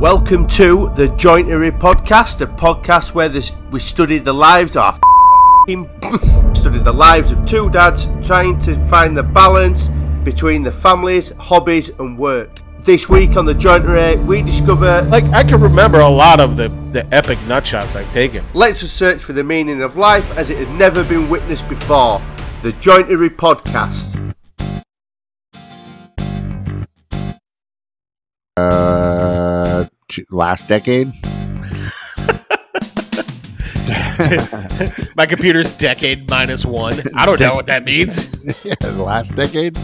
Welcome to the Jointery Podcast, a podcast where this, we study the lives of study the lives of two dads trying to find the balance between the families, hobbies, and work. This week on the Jointery, we discover Like I can remember a lot of the the epic nut shots I've taken. Let's just search for the meaning of life as it had never been witnessed before. The Jointery Podcast. Uh, t- last decade. My computer's decade minus one. I don't know what that means. yeah, the last decade.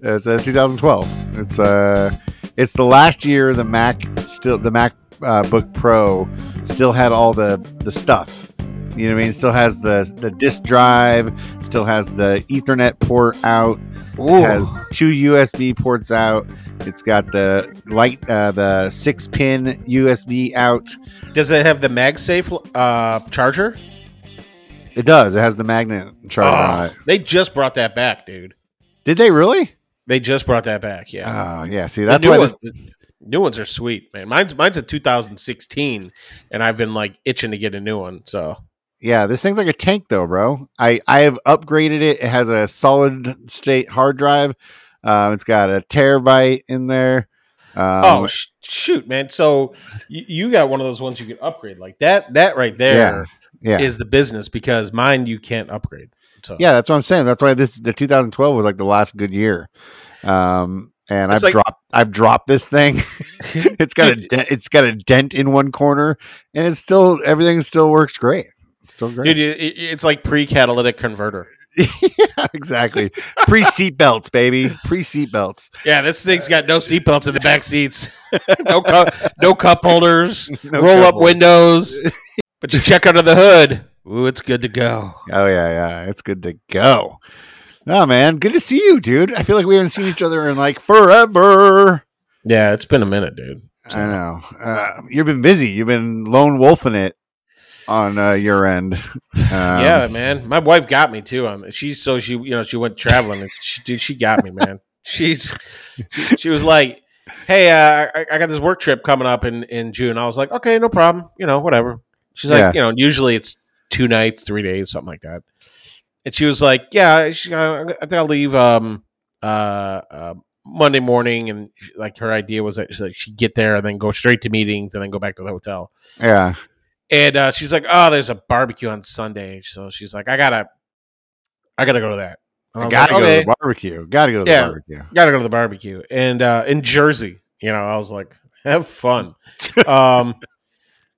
It's uh, 2012. It's uh, it's the last year the Mac still the Mac uh, Book Pro still had all the the stuff. You know what I mean? Still has the the disk drive. Still has the Ethernet port out. It has two USB ports out. It's got the light, uh, the six pin USB out. Does it have the MagSafe uh, charger? It does. It has the magnet charger on Oh, it. they just brought that back, dude. Did they really? They just brought that back. Yeah. Oh, yeah. See, that's new why ones, this. the new ones are sweet, man. Mine's mine's a 2016, and I've been like itching to get a new one. So Yeah, this thing's like a tank, though, bro. I I have upgraded it. It has a solid state hard drive. Um, it's got a terabyte in there. Um, oh sh- shoot, man! So you, you got one of those ones you can upgrade like that. That right there is yeah, the business because mine you can't upgrade. So yeah. That's what I'm saying. That's why this the 2012 was like the last good year. Um, and It's I've like- dropped I've dropped this thing. it's got a dent, it's got a dent in one corner, and it's still everything still works great. It's still great. Dude, it, it- it's like pre-catalytic converter. yeah, exactly. Pre seatbelts, baby. Pre seatbelts. Yeah, this thing's got no seatbelts in the back seats, no cu- no cup holders, No roll up cup windows. But you check under the hood. Ooh, it's good to go. Oh yeah, yeah. It's good to go. Oh man, good to see you, dude. I feel like we haven't seen each other in like forever. Yeah, it's been a minute, dude. I know. Uh, you've been busy. You've been lone wolfing it on uh, your end. Um, yeah, man. My wife got me too. Um, she's so she you know she went traveling. And she, dude, she got me, man. She's she, she was like, "Hey, uh, I, I got this work trip coming up in in June." I was like, "Okay, no problem. You know, whatever." She's like, Yeah. "You know, usually it's two nights, three days, something like that." And she was like, "Yeah, she, I think I'll leave um uh, uh Monday morning." And like her idea was that like she'd get there and then go straight to meetings and then go back to the hotel. Yeah. And uh, she's like, "Oh, there's a barbecue on Sunday," so she's like, "I gotta, I gotta go to that." I was gotta like, go "Okay, to the barbecue. Gotta go to the barbecue. gotta go to the barbecue, and uh, in Jersey, you know, I was like, "Have fun." um,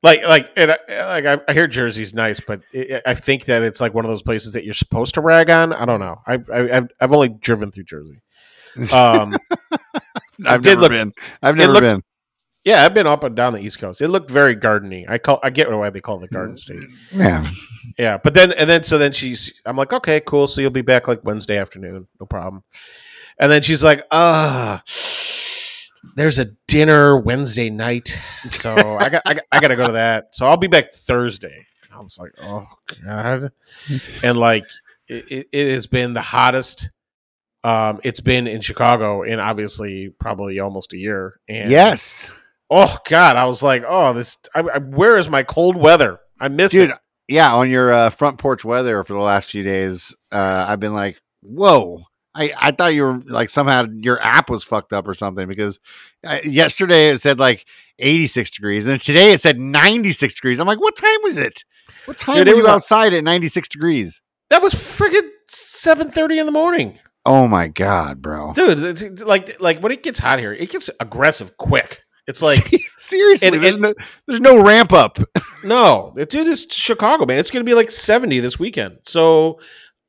like, like, and I, like I, I hear Jersey's nice, but it, I think that it's like one of those places that you're supposed to rag on. I don't know. I, I I've, I've only driven through Jersey. Um, I've never look- been. I've never looked- been. Yeah, I've been up and down the East Coast. It looked very gardeny. I call, I get why they call it the Garden State. Yeah. Yeah, but then and then so then she's I'm like, okay, cool. So you'll be back like Wednesday afternoon, no problem. And then she's like, ah, there's a dinner Wednesday night, so I got I, got- I got to go to that. So I'll be back Thursday. I was like, oh god, and like it, it, it has been the hottest. Um, it's been in Chicago in obviously probably almost a year. And Yes, oh god, I was like, oh this. I, I, where is my cold weather? I miss dude. it. Yeah, on your uh, front porch weather for the last few days, uh, I've been like, whoa. I, I thought you were like somehow your app was fucked up or something because uh, yesterday it said like 86 degrees and today it said 96 degrees. I'm like, what time was it? What time Dude, it were was you outside at 96 degrees? That was freaking seven thirty in the morning, Oh my god, bro! dude. It's like like when it gets hot here, it gets aggressive quick. It's like seriously, and- there's, and- no, there's no ramp up. no, dude, it's Chicago, man. It's gonna be like seventy this weekend. So,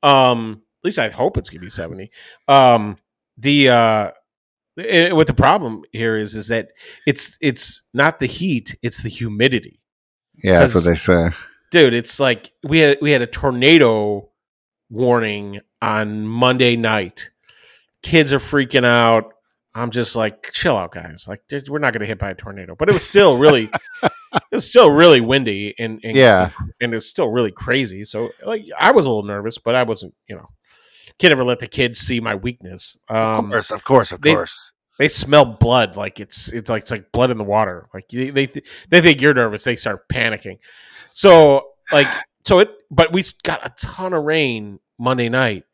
um, at least I hope it's gonna be seventy. Um, the uh, eh, what the problem here is is that it's it's not the heat, it's the humidity. Yeah, that's what they say. dude it's like we had we had a tornado warning on monday night kids are freaking out i'm just like chill out guys like we're not going to hit by a tornado but it was still really it was still really windy and, and Yeah. and it was still really crazy so like i was a little nervous but i wasn't you know can't ever let the kids see my weakness Of um course, of course, of they- course. They smell blood like it's it's like it's like blood in the water. Like they they, th- they think you're nervous. They start panicking. So like so it but we got a ton of rain Monday night.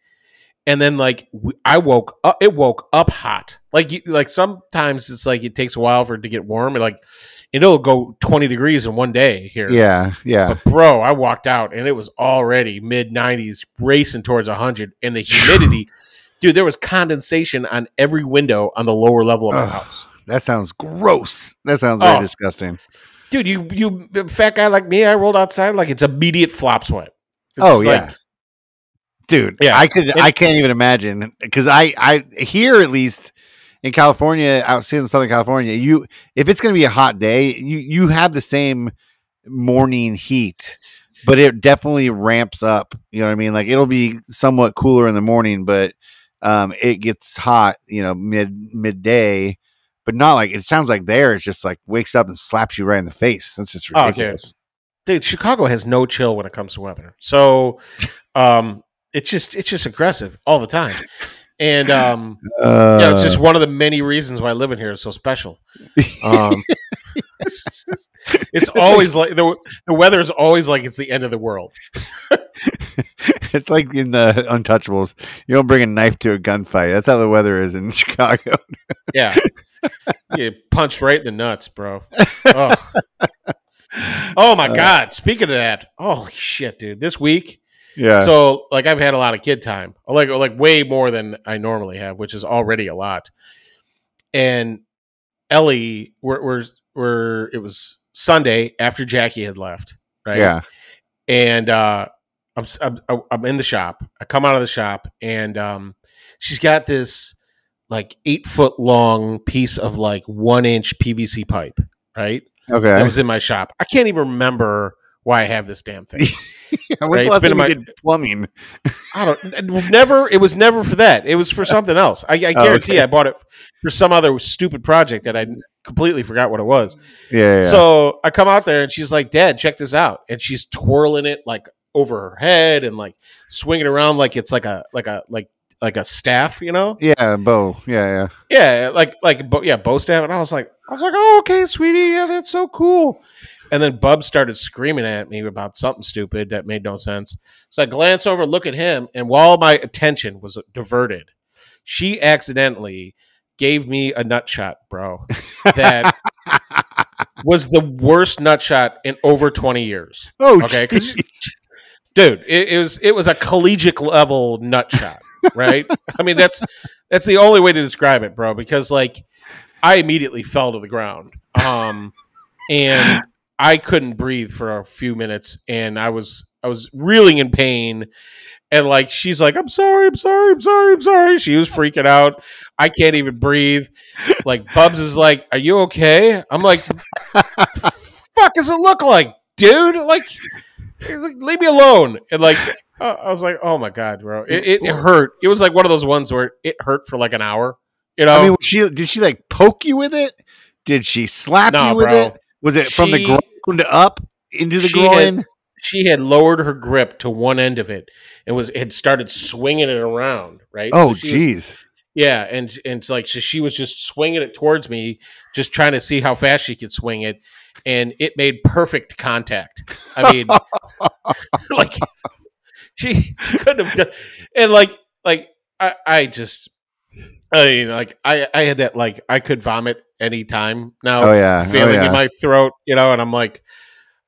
And then like I woke up it woke up hot. Like you, like sometimes it's like it takes a while for it to get warm and like it'll go 20 degrees in one day here. Yeah, yeah. But bro, I walked out and it was already mid 90s, racing towards 100, and the humidity, dude, there was condensation on every window on the lower level of my house. That sounds gross. That sounds very Oh. disgusting. Dude, you you fat guy like me, I rolled outside like it's immediate flop sweat. It's Oh, like- yeah. Dude, Yeah. I could It- I can't even imagine because I I here at least in California, out in Southern California, you if it's going to be a hot day, you you have the same morning heat, but it definitely ramps up. You know what I mean? Like it'll be somewhat cooler in the morning, but um, it gets hot. You know, mid midday, but not like it sounds like there. It's just like wakes up and slaps you right in the face. That's just Oh, okay. ridiculous. dude, Chicago has no chill when it comes to weather. So um it's just it's just aggressive all the time. And um Uh, yeah, it's just one of the many reasons why living here is so special. Um, it's always like the the weather is always like it's the end of the world. it's like in the Untouchables. You don't bring a knife to a gunfight. That's how the weather is in Chicago. Yeah, you punched right in the nuts, bro. Oh, oh my Uh, god! Speaking of that, holy shit, dude! This week, Yeah. so like I've had a lot of kid time, like like way more than I normally have, which is already a lot. And Ellie, we're we're, we're it was Sunday after Jackie had left, right? Yeah. and uh, I'm, I'm I'm in the shop. I come out of the shop, and um, she's got this like eight foot long piece of like one inch PVC pipe, right? Okay. That was in my shop. I can't even remember why I have this damn thing. When's right, the last time my- did plumbing? I don't never. It was never for that. It was for something else. I, I Oh, guarantee okay. I bought it for some other stupid project that I completely forgot what it was. Yeah. yeah. So I come out there and she's like, Dad, check this out. And she's twirling it like over her head and like swinging around like it's like a like a like like a staff, you know? yeah, Bo. Yeah, Yeah, Yeah, like like bo- yeah, bow staff. And I was like, I was like, oh okay, sweetie, yeah, that's so cool. And then Bub started screaming at me about something stupid that made no sense. So I glance over, look at him, and while my attention was diverted, she accidentally gave me a nut shot, bro. That was the worst nut shot in over 20 years. Oh, okay. Dude, it, it was it was a collegiate level nut shot, right? I mean, that's that's the only way to describe it, bro, because like I immediately fell to the ground. Um and I couldn't breathe for a few minutes and I was I was reeling in pain and like she's like I'm sorry, I'm sorry, I'm sorry, I'm sorry. She was freaking out. I can't even breathe. Like Bubs is like, "Are you okay?" I'm like, "Fuck does it look like, dude?" Like leave me alone. And like, I was like, oh my god, bro, it, it, it hurt. It was like one of those ones where it hurt for like an hour. You know, I mean, she did she like poke you with it? Did she slap No, you with bro. it? Was it from the She- groin up into the she had- groin? she had lowered her grip to one end of it and was had started swinging it around. Right. oh, So jeez. yeah, and and it's like so she was just swinging it towards me, just trying to see how fast she could swing it, and it made perfect contact. I mean, like she, she couldn't have done, and like like I I just I mean like I I had that like I could vomit anytime now. Oh, yeah. Oh, feeling yeah. in my throat, you know, and I'm like.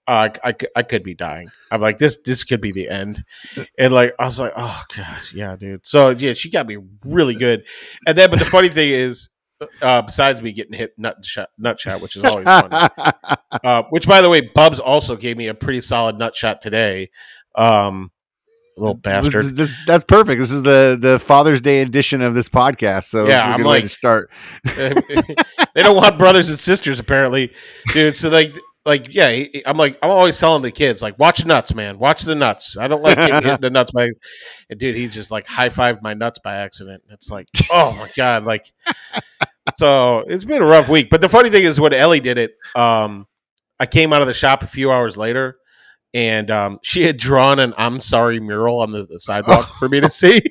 Uh, I, I, I could be dying. I'm like this. This could be the end, and like I was like, oh gosh, yeah, dude. So yeah, she got me really good, and then but the funny thing is, uh, besides me getting hit nut shot, nut shot, which is always funny. Uh, which, by the way, Bubs also gave me a pretty solid nut shot today. Um, little bastard. This, that's perfect. This is the the Father's Day edition of this podcast. So Yeah, this I'm way like- to start. they don't want brothers and sisters, apparently, dude. So like, like yeah, I'm like, I'm always telling the kids like, watch nuts, man, watch the nuts. I don't like getting hit in the nuts by. And dude, he just like high fived my nuts by accident. It's like, oh my god, like. So it's been a rough week, but the funny thing is when Ellie did it, um, I came out of the shop a few hours later, and um, she had drawn an "I'm sorry" mural on the, the sidewalk for me to see.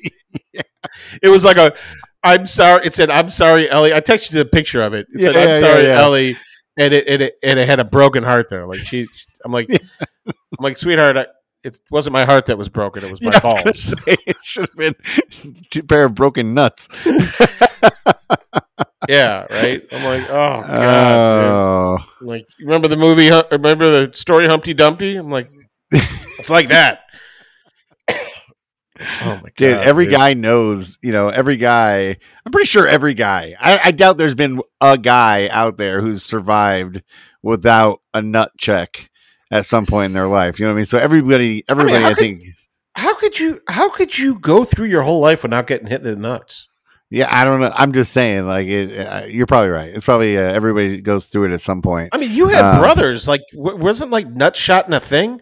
It was like a. I'm sorry. It said, "I'm sorry, Ellie." I texted you the picture of it. It said, "I'm yeah, sorry, yeah, yeah. Ellie," and it, and it and it had a broken heart there. Like she, I'm like, I'm like, sweetheart, I, it wasn't my heart that was broken. It was my Yeah, I was balls. say, it should have been two pair of broken nuts. yeah, right. I'm like, oh god. dude. Oh, like, remember the movie? Remember the story Humpty Dumpty? I'm like, it's like that. oh my dude! god, every dude. guy knows. You know, every guy. I'm pretty sure every guy. I, I doubt there's been a guy out there who's survived without a nut check at some point in their life. You know what I mean? So everybody, everybody, how I, could- think. How could you? How could you go through your whole life without getting hit in the nuts? Yeah, I don't know. I'm just saying, like, it, uh, you're probably right. It's probably uh, everybody goes through it at some point. I mean, you had Uh, brothers. Like, w- wasn't like nut in a thing?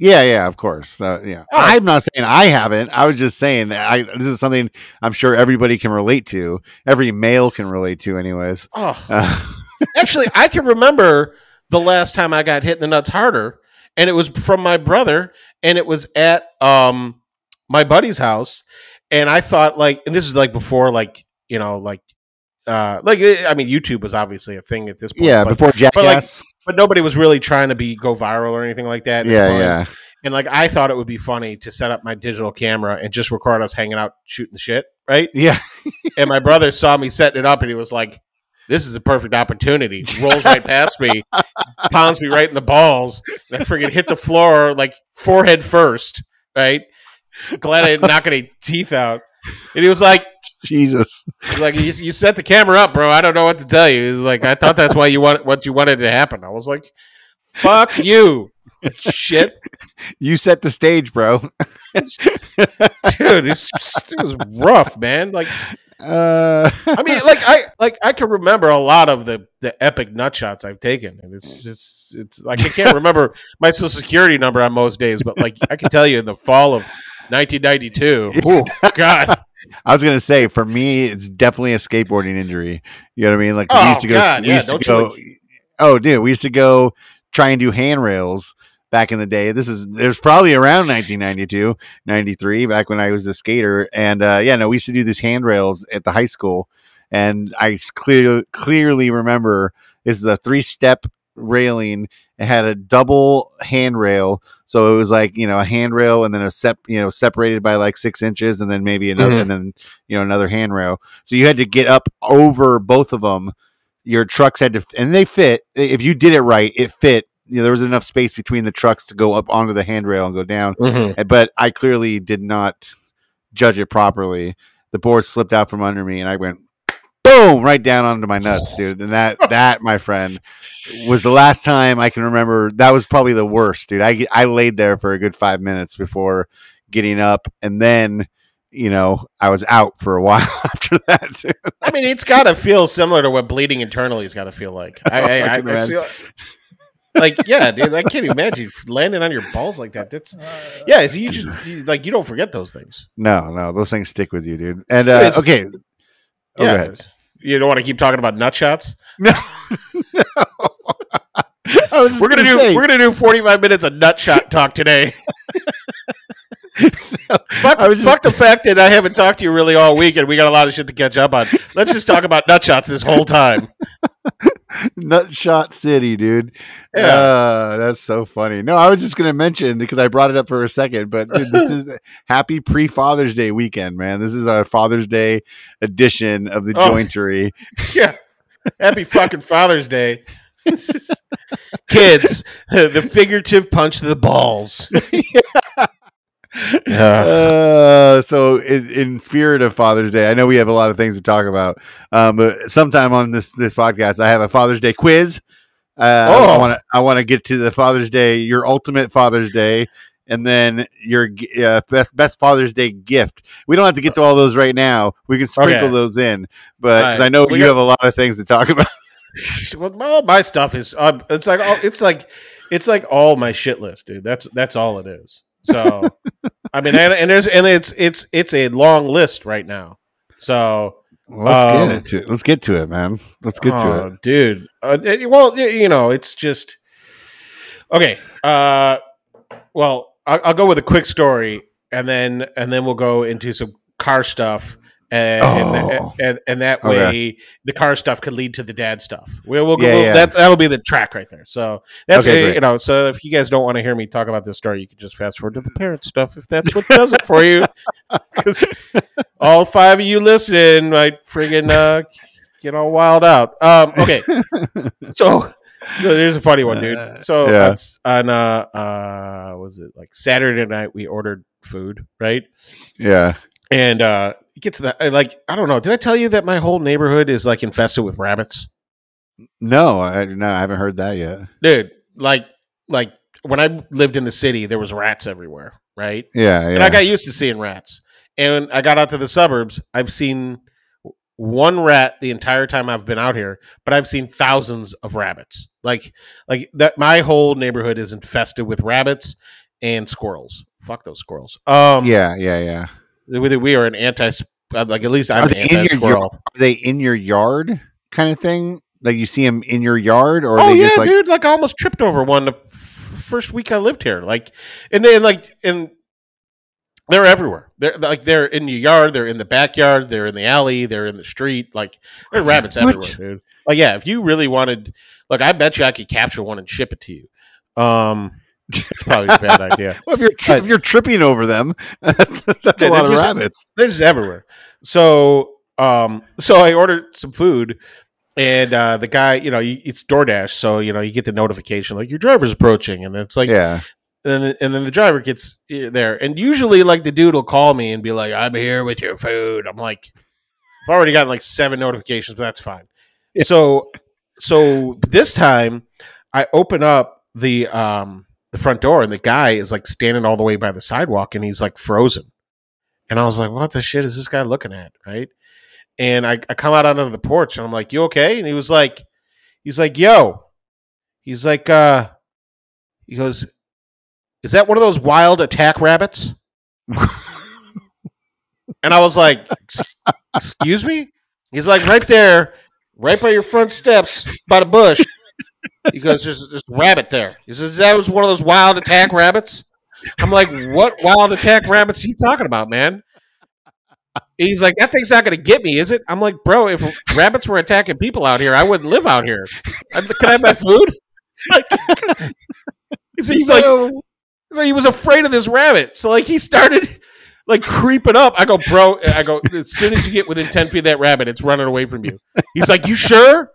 Yeah, yeah, of course. Uh, yeah, Oh. I'm not saying I haven't. I was just saying that I this is something I'm sure everybody can relate to. Every male can relate to, anyways. Oh, Uh, actually, I can remember the last time I got hit in the nuts harder, and it was from my brother, and it was at um my buddy's house, and I thought like, and this is like before like you know like uh like I mean YouTube was obviously a thing at this point, yeah, but, before Jackass. but nobody was really trying to be go viral or anything like that. yeah, yeah. And like I thought it would be funny to set up my digital camera and just record us hanging out shooting shit, right? Yeah, And my brother saw me setting it up and he was like, This is a perfect opportunity. Rolls right past me, pounds me right in the balls, and I freaking hit the floor like forehead first, right? Glad I didn't knock any teeth out. And he was like, Jesus. he's like you, you set the camera up, bro. I don't know what to tell you. He's like, I thought that's why you want what you wanted to happen. I was like, fuck you, shit. You set the stage, bro. dude, it was, it was rough, man. Like, Uh, I mean, like I like I can remember a lot of the the epic nut shots I've taken, and it's it's it's like I can't remember my social security number on most days, but like I can tell you in the fall of 1992. Oh God, I was gonna say for me, it's definitely a skateboarding injury. You know what I mean? Like we Oh, used to go. God, we yeah, to go. like- oh, dude, we used to go try and do handrails back in the day. This is it was probably around 1992, 93, back when I was a skater. And uh, yeah, no, we used to do these handrails at the high school, and I clear, clearly remember this is a three step railing. It had a double handrail, so it was like you know a handrail and then a sep you know separated by like six inches, and then maybe another, Mhm. and then you know another handrail. So you had to get up over both of them. Your trucks had to, and they fit. If you did it right, it fit. You know, there was enough space between the trucks to go up onto the handrail and go down. Mm-hmm. But I clearly did not judge it properly. The board slipped out from under me, and I went boom right down onto my nuts, dude. And that, that, my friend, was the last time I can remember. That was probably the worst, dude. I I laid there for a good five minutes before getting up, and then. You know, I was out for a while after that. Too. I mean, it's got to feel similar to what bleeding internally has got to feel like. I, I, I I, I see- like, yeah, dude, I can't imagine landing on your balls like that. That's yeah. So you just you, like you don't forget those things. No, no, those things stick with you, dude. And uh, okay, oh, yeah, you don't want to keep talking about nut shots. No, I was just We're gonna, do say, we're gonna do forty five minutes of nut shot talk today. fuck, I was just- fuck the fact that I haven't talked to you really all week, and we got a lot of shit to catch up on. Let's just talk about nut shots this whole time. Nutshot City, dude. Yeah. Uh, that's so funny. No, I was just gonna mention because I brought it up for a second, but dude, this is happy pre Father's Day weekend, man. This is our Father's Day edition of the Oh. jointery. yeah. Happy fucking Father's Day. Kids, the figurative punch to the balls. Yeah. Uh, so in, in spirit of Father's Day, I know we have a lot of things to talk about. Um, but sometime on this this podcast, I have a Father's Day quiz. Uh, I Oh. want to I want to get to the Father's Day, your ultimate Father's Day, and then your uh, best best Father's Day gift. We don't have to get to all those right now. We can sprinkle Okay. those in, but Right. I know We you got- have a lot of things to talk about. well, all my stuff is um, it's like all, it's like it's like all my shit list, dude. That's that's all it is. So I mean, and, and there's and it's it's it's a long list right now. So Let's Um, get it to Let's get to it, man. Let's get to Oh, it. dude. Uh, it- well, you know, it's just okay. Uh, well, I'll, I'll go with a quick story, and then and then we'll go into some car stuff, And, Oh. and, and and that Okay. way the car stuff could lead to the dad stuff. We'll, we'll, Yeah, we'll- yeah. that that'll be the track right there. So that's Okay, uh, great. you know. So if you guys don't want to hear me talk about this story, you can just fast forward to the parent stuff if that's what does it for you. 'Cause all five of you listening might friggin' uh, get all wild out. Um, okay, so. So there's a funny one, dude. So Yeah. that's on uh uh was it like Saturday night we ordered food, right? Yeah. And uh it gets to that like I don't know, did I tell you that my whole neighborhood is like infested with rabbits? No, I no, I haven't heard that yet. Dude, like like when I lived in the city there was rats everywhere, right? Yeah, yeah. And I got used to seeing rats. And I got out to the suburbs, I've seen one rat the entire time I've been out here, but I've seen thousands of rabbits. Like like that my whole neighborhood is infested with rabbits and squirrels. Fuck those squirrels. Um yeah, yeah, yeah. we, we are an anti like at least I'm Are an they in your anti squirrel. Are they in your yard kind of thing? Like you see them in your yard, or are Oh they yeah, just like dude! Like I almost tripped over one the f- first week I lived here. Like, and then like, and they're everywhere. They're like they're in your yard, they're in the backyard, they're in the alley, they're in the street. Like, there are rabbits everywhere, dude. Like, yeah, if you really wanted, like, I bet you I could capture one and ship it to you. Um, it's probably a bad idea. Well, if you're tri- if you're tripping over them, that's, that's Yeah, a lot of they're just- rabbits. They're just everywhere. So, um, so I ordered some food, and uh, the guy, you know, it's DoorDash, so you know you get the notification like your driver's approaching, and it's like, yeah, and then, and then the driver gets eh, there, and usually like the dude will call me and be like, "I'm here with your food." I'm like, I've already gotten like seven notifications, but that's fine. Yeah. So, so this time I open up the um the front door, and the guy is like standing all the way by the sidewalk, and he's like frozen. And I was like, "What the shit is this guy looking at?" Right? And I, I come out onto the porch, and I'm like, "You okay?" And he was like, "He's like, yo," he's like, uh, he goes, "Is that one of those wild attack rabbits?" and I was like, "Excuse me?" He's like, "Right there, right by your front steps, by the bush." He goes, "There's there's a rabbit there." He says, "That was one of those wild attack rabbits." I'm like, "What wild attack rabbits are you talking about, man?" He's like, "That thing's not going to get me, is it?" I'm like, "Bro, if rabbits were attacking people out here, I wouldn't live out here. I- Can I have my food?" Like, he's like, so he was afraid of this rabbit. So like he started like creeping up. I go, bro. I go, as soon as you get within ten feet of that rabbit, it's running away from you. He's like, you sure?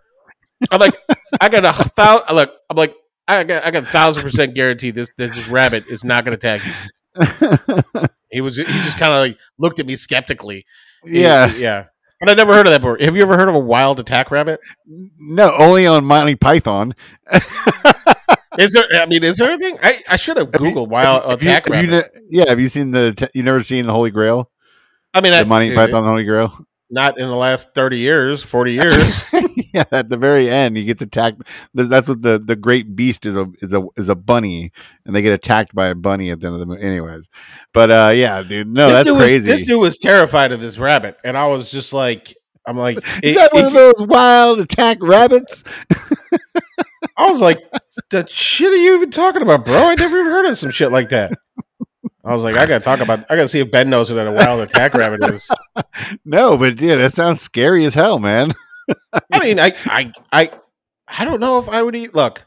I'm like, I got a thousand. Look, I'm like, I got, I got a thousand percent guarantee this this rabbit is not going to attack you. He was, he just kind of like looked at me skeptically. He- yeah. yeah. But I never heard of that before. Have you ever heard of a wild attack rabbit? No, only on Monty Python. Is there? I mean, is there anything? I, I should have Have you- googled wild Have you- attack have you rabbit. ne- yeah, have you seen the? You never seen the Holy Grail? I mean, I, The Monty Python Holy Grail. not in the last 30 years 40 years yeah, at the very end, he gets attacked. That's what the, the great beast is a is a is a bunny, and they get attacked by a bunny at the end of the movie. Anyways, but uh, yeah, dude, no, this that's dude crazy. Was, this dude was terrified of this rabbit and i was just like i'm like is it- that one it- of those wild attack rabbits? i was like the shit are you even talking about bro i never even heard of some shit like that i was like i gotta talk about i gotta see if ben knows what a wild attack rabbit is No, but dude, that sounds scary as hell, man. I mean i i i I don't know if I would eat. Look,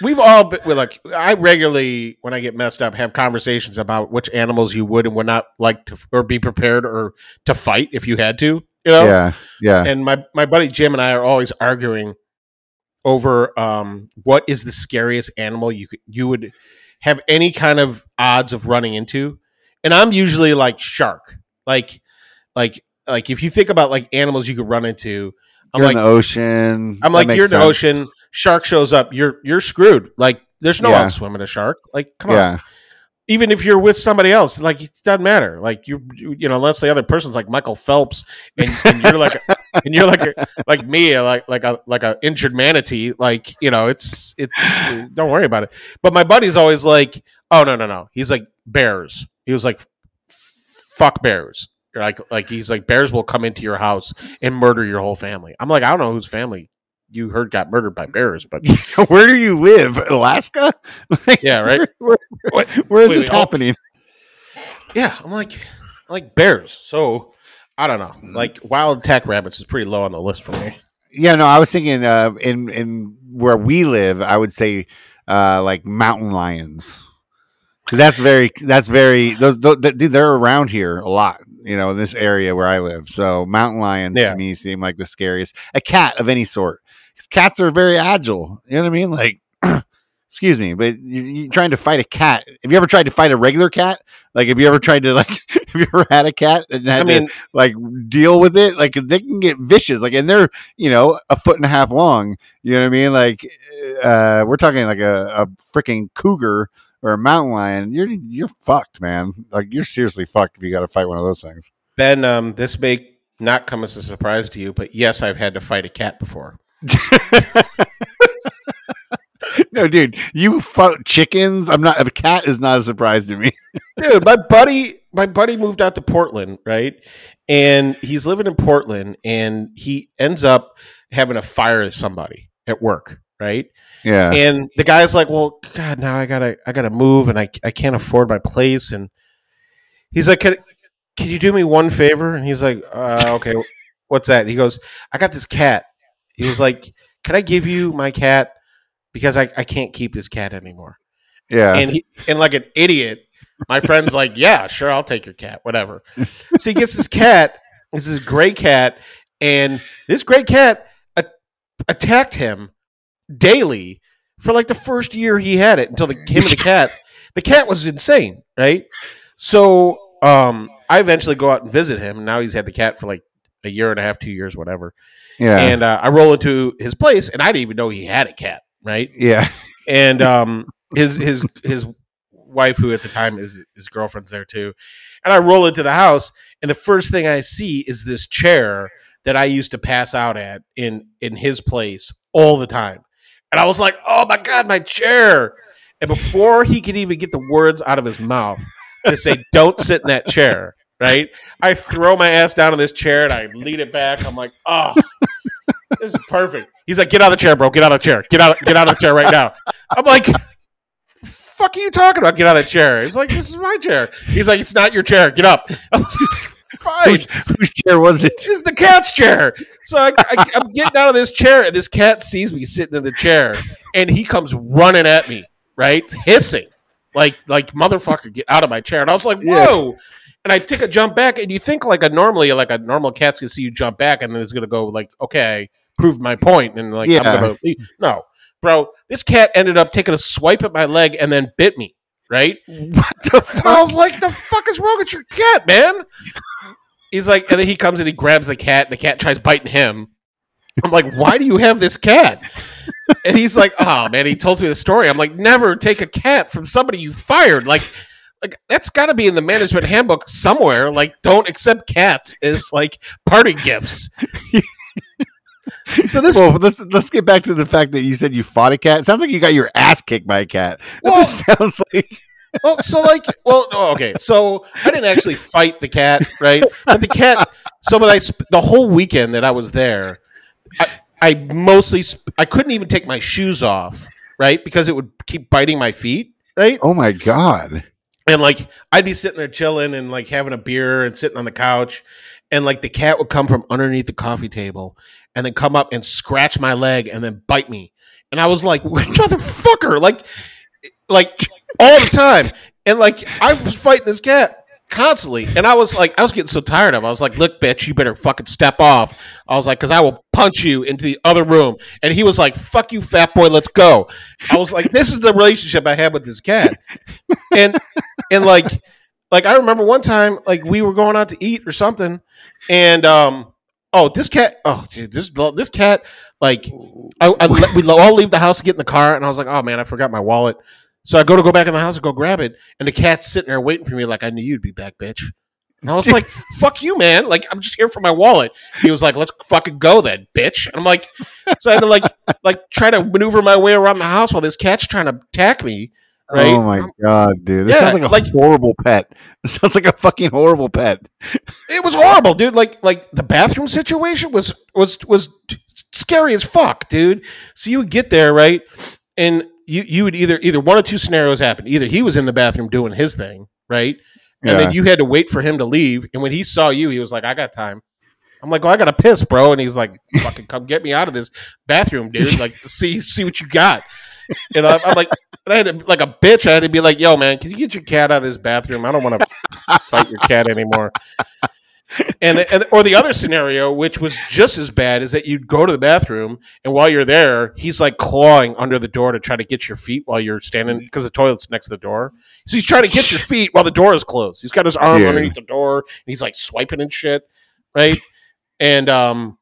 we've all been well, like I regularly, when I get messed up, have conversations about which animals you would and would not like to, or be prepared or to fight if you had to. You know, Yeah, yeah, and my my buddy Jim and I are always arguing over um, what is the scariest animal you could, you would have any kind of odds of running into, and I'm usually like shark, like like like if you think about like animals you could run into, I'm You're like in the ocean. I'm like you're in the ocean, shark shows up, you're you're screwed. Like there's no Yeah. outswimming a shark. Like come on, Yeah, even if you're with somebody else, like it doesn't matter. Like you, you know, unless the other person's like Michael Phelps, and, and you're like, and you're like, a, like me, like like a like a injured manatee. Like you know, it's it. Don't worry about it. But my buddy's always like, oh no no no. He's like bears. He was like, fuck bears. Like like he's like bears will come into your house and murder your whole family. I'm like I don't know whose family you heard got murdered by bears, but where do you live? Alaska? yeah, right. Where, Wait, where is wait, this wait, oh. happening? yeah i'm like I like bears so I don't know. Like wild attack rabbits is pretty low on the list for me. Yeah, no, I was thinking uh, in in where we live, I would say uh, like mountain lions. 'Cause that's very that's very those, those th- dude they're around here a lot you know in this area where i live. So mountain lions Yeah. to me seem like the scariest. A cat of any sort. cats are very agile you know what i mean? Like excuse me but you, you're trying to fight a cat have you ever tried to fight a regular cat? Like have you ever tried to like have you ever had a cat and had I mean, to like deal with it? Like they can get vicious like and they're you know a foot and a half long you know what i mean? Like uh we're talking like a, a freaking cougar or a mountain lion you're you're fucked man. Like you're seriously fucked if you got to fight one of those things. Ben, um, this may not come as a surprise to you, but yes, I've had to fight a cat before. no dude you fought chickens? I'm not a cat is not a surprise to me. Dude, my buddy, my buddy moved out to Portland, right? And he's living in Portland, and he ends up having to fire somebody at work, right? yeah and the guy's like, "Well, God, now I gotta, I gotta move, and I, I can't afford my place." And he's like, "Can, can you do me one favor?" And he's like, uh, "Okay, what's that?" He goes, "I got this cat." He was like, "Can I give you my cat because I, I can't keep this cat anymore?" yeah And he, and like an idiot, my friend's like, "Yeah, sure, I'll take your cat, whatever." so he gets this cat. This is a gray cat, and this gray cat a- attacked him daily for like the first year he had it until the him and the cat. The cat was insane, right? So um, I eventually go out and visit him, and now he's had the cat for like a year and a half, two years, whatever. yeah And uh, I roll into his place, and I didn't even know he had a cat, right? yeah and um his his his wife who at the time is his girlfriend's there too and i roll into the house and the first thing i see is this chair that i used to pass out at in in his place all the time and i was like oh my god my chair and before he could even get the words out of his mouth to say don't sit in that chair right i throw my ass down in this chair and i lean it back i'm like oh this is perfect. He's like, get out of the chair, bro. Get out of the chair. Get out. Get out of the chair right now. I'm like, fuck are you talking about? Get out of the chair. He's like, this is my chair. He's like, it's not your chair. Get up. I was like, Fine. whose, whose chair was it This is the cat's chair. So I, I, I'm getting out of this chair, and this cat sees me sitting in the chair, and he comes running at me, right, hissing, like like motherfucker, get out of my chair. And I was like, Yeah. whoa. And I take a jump back, and you think like a normally like a normal cat's gonna see you jump back, and then it's gonna go like, okay, prove my point, and like Yeah. I'm gonna leave. no, bro. This cat ended up taking a swipe at my leg and then bit me, right? what the And I was like, the fuck is wrong with your cat, man? He's like, and then he comes and he grabs the cat, and the cat tries biting him. I'm like, why do you have this cat? And he's like, oh man, he tells me the story. I'm like, never take a cat from somebody you fired. Like, like that's got to be in the management handbook somewhere. Like, don't accept cats as like party gifts. so this well, let's let's get back to the fact that you said you fought a cat. It sounds like you got your ass kicked by a cat. That Well- just sounds like well, so like, well, no, oh, okay. So I didn't actually fight the cat, right? But the cat. So, but I sp- the whole weekend that I was there, I, I mostly sp- I couldn't even take my shoes off, right? Because it would keep biting my feet, right? oh my god. And like I'd be sitting there chilling and like having a beer and sitting on the couch, and like the cat would come from underneath the coffee table and then come up and scratch my leg and then bite me. And I was like, motherfucker, like, like all the time. And like I was fighting this cat constantly, and I was like, I was getting so tired of. it. I was like, look, bitch, you better fucking step off. I was like, because I will punch you into the other room. And he was like, fuck you, fat boy, let's go. I was like, this is the relationship I had with this cat, and and like like I remember one time like we were going out to eat or something, and um oh this cat oh dude this this cat like I, I we all leave the house to get in the car and I was like oh man I forgot my wallet so I go to go back in the house and go grab it and the cat's sitting there waiting for me like I knew you'd be back bitch and I was like fuck you man like I'm just here for my wallet he was like let's fucking go then bitch and I'm like so I had to like like try to maneuver my way around the house while this cat's trying to attack me right Oh my um, god, dude. This Yeah, sounds like a like- horrible pet. This sounds like a fucking horrible pet. It was horrible, dude. Like like the bathroom situation was was was scary as fuck, dude. So you would get there, right? And you you would either either one of two scenarios happen. Either he was in the bathroom doing his thing, right? and Yeah. then you had to wait for him to leave. And when he saw you, he was like, "I got time." I'm like, "Well, I got to piss, bro," and he's like, "Fucking come get me out of this bathroom, dude! Like, see see what you got." And I'm, I'm like, and I had to, like a bitch. I had to be like, "Yo, man, can you get your cat out of this bathroom? I don't want to fight your cat anymore." And, and or the other scenario, which was just as bad, is that you'd go to the bathroom and while you're there, he's like clawing under the door to try to get your feet while you're standing because the toilet's next to the door. So he's trying to get your feet while the door is closed. He's got his arm Yeah. underneath the door and he's like swiping and shit, right? And um,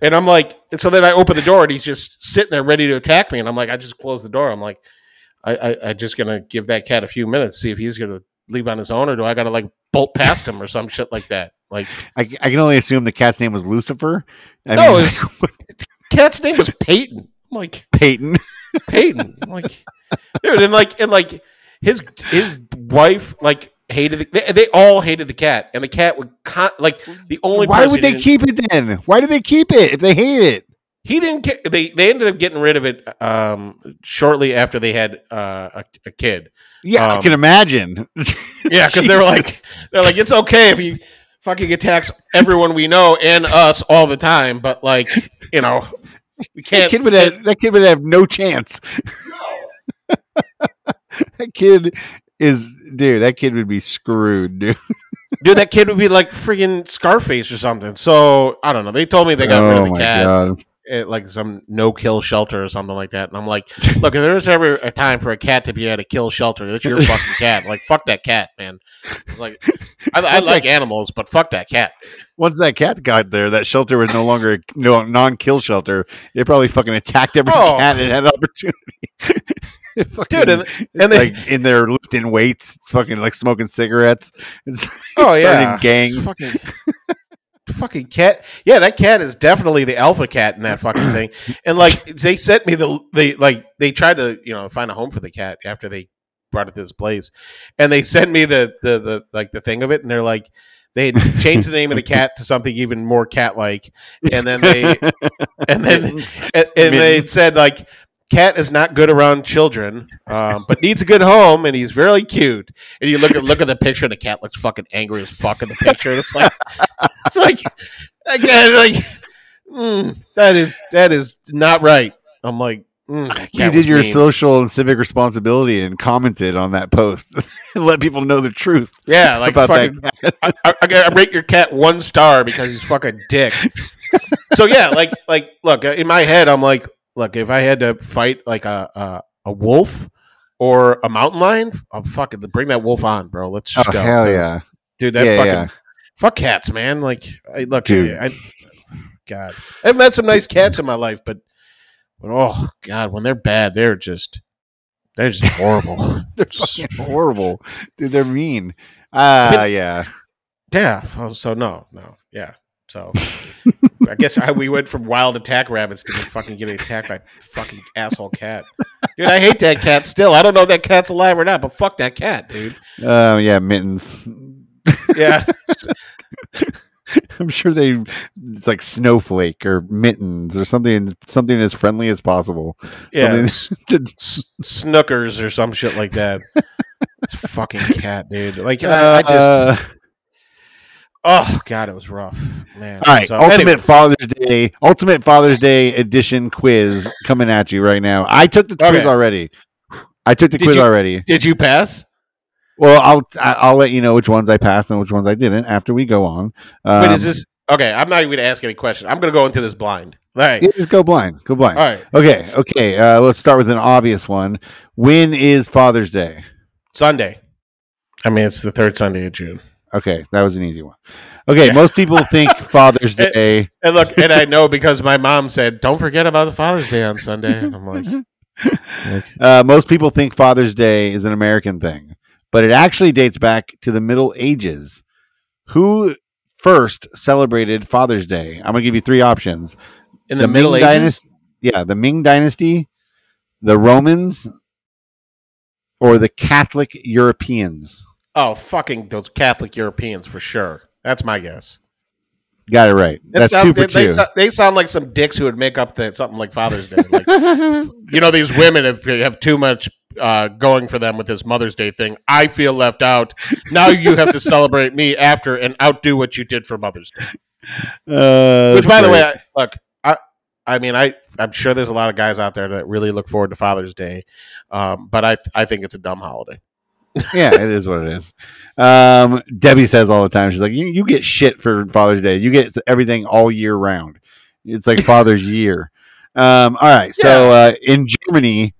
and I'm like, and so then I open the door and he's just sitting there ready to attack me, and I'm like, I just closed the door. I'm like, I, I I just gonna give that cat a few minutes, see if he's gonna leave on his own, or do I gotta like bolt past him or some shit like that? Like, I, I can only assume the cat's name was Lucifer. I No, mean, it's- cat's name was Peyton. I'm like Peyton. Peyton. I'm like, dude, and like and like his his wife like hated the, they, they all hated the cat, and the cat would con- like the only Why would they keep it then? Why do they keep it if they hate it? He didn't care. They they ended up getting rid of it um, shortly after they had uh, a, a kid. Yeah, I Um, can imagine. Yeah, because they were like they're like it's okay if he fucking attacks everyone we know and us all the time, but like you know we can't. kid would have that kid would have no chance. that kid is dude. That kid would be screwed, dude. Dude, that kid would be like freaking Scarface or something. So I don't know. They told me they got rid of oh the my cat god! At like some no kill shelter or something like that. And I'm like, look, if there's ever a time for a cat to be at a kill shelter, that's your fucking cat. Like, fuck that cat, man. It's like, I, I like like- animals, but fuck that cat. Once that cat got there, that shelter was no longer a no non-kill shelter. It probably fucking attacked every Oh. cat that had opportunity. It fucking- Dude, and, it's and they, like in there lifting weights, it's fucking like smoking cigarettes. It's oh starting yeah, gangs. Fucking, fucking cat. Yeah, that cat is definitely the alpha cat in that fucking thing. And like they sent me the they like they tried to you know find a home for the cat after they brought it to this place, and they sent me the the the like the thing of it, and they're like. They had changed the name of the cat to something even more cat-like, and then they and then and, and they said like cat is not good around children um, but needs a good home and he's very cute and you look at look at the picture and the cat looks fucking angry as fuck in the picture and it's like it's like again like mm, that is that is not right i'm like mm, you did your mean. social and civic responsibility and commented on that post and let people know the truth yeah like about fucking that. I, I, I rate your cat one star because he's fucking dick. so yeah, like like look in my head, I'm like, look, if I had to fight like a a, a wolf or a mountain lion, I'm fucking bring that wolf on, bro. Let's just Oh go, hell yeah, dude. That yeah, fucking yeah. fuck cats, man. Like, I, look, Dude. I, God, I've met some nice cats in my life, but but oh god, when they're bad, they're just they're just horrible. They're fucking horrible, dude. They're mean. Ah, yeah. Yeah. oh, So no, no, yeah. So I guess I, we went from wild attack rabbits to fucking getting attacked by fucking asshole cat. Dude, I hate that cat still. I don't know if that cat's alive or not, but fuck that cat, dude. Oh yeah, mittens. Yeah. I'm sure they. It's like snowflake or mittens or something. Something as friendly as possible. Yeah. To- snookers or some shit like that. Fucking cat, dude. Like I, I just Uh, oh god, it was rough. Man. all right, So, Ultimate anyways. Father's Day, Ultimate Father's Day edition quiz coming at you right now. I took the quiz already. I took the Did quiz you- already. Did you pass? Well, I'll I'll let you know which ones I passed and which ones I didn't after we go on. Um, Wait, is this okay? I'm not even gonna ask any questions. I'm gonna go into this blind. All right. yeah, just go blind. Go blind. All right. Okay, okay. Uh, let's start with an obvious one. When is Father's Day? Sunday. I mean, it's the third Sunday of June. Okay, that was an easy one. Okay, Yeah. most people think Father's Day. And look, and I know because my mom said, "Don't forget about the Father's Day on Sunday." And I'm like, Uh, most people think Father's Day is an American thing, but it actually dates back to the Middle Ages. Who first celebrated Father's Day? I'm gonna give you three options. in the, Middle Ming Ages. Dynasty, yeah, the Ming Dynasty, the Romans, or the Catholic Europeans. Oh, fucking those Catholic Europeans for sure. That's my guess. Got it right. That That's sound- two for they, two. They, they sound like some dicks who would make up the, something like Father's Day. Like, you know, these women have have too much uh, going for them with this Mother's Day thing. I feel left out. Now you have to celebrate me after and outdo what you did for Mother's Day. Uh, Which, by the way. I, look, I, I mean, I, I'm sure there's a lot of guys out there that really look forward to Father's Day, um, but I, I think it's a dumb holiday. Yeah, it is what it is. Um, Debbie says all the time, she's like, you, you get shit for Father's Day. You get everything all year round. It's like Father's year. Um, all right. So uh, in Germany,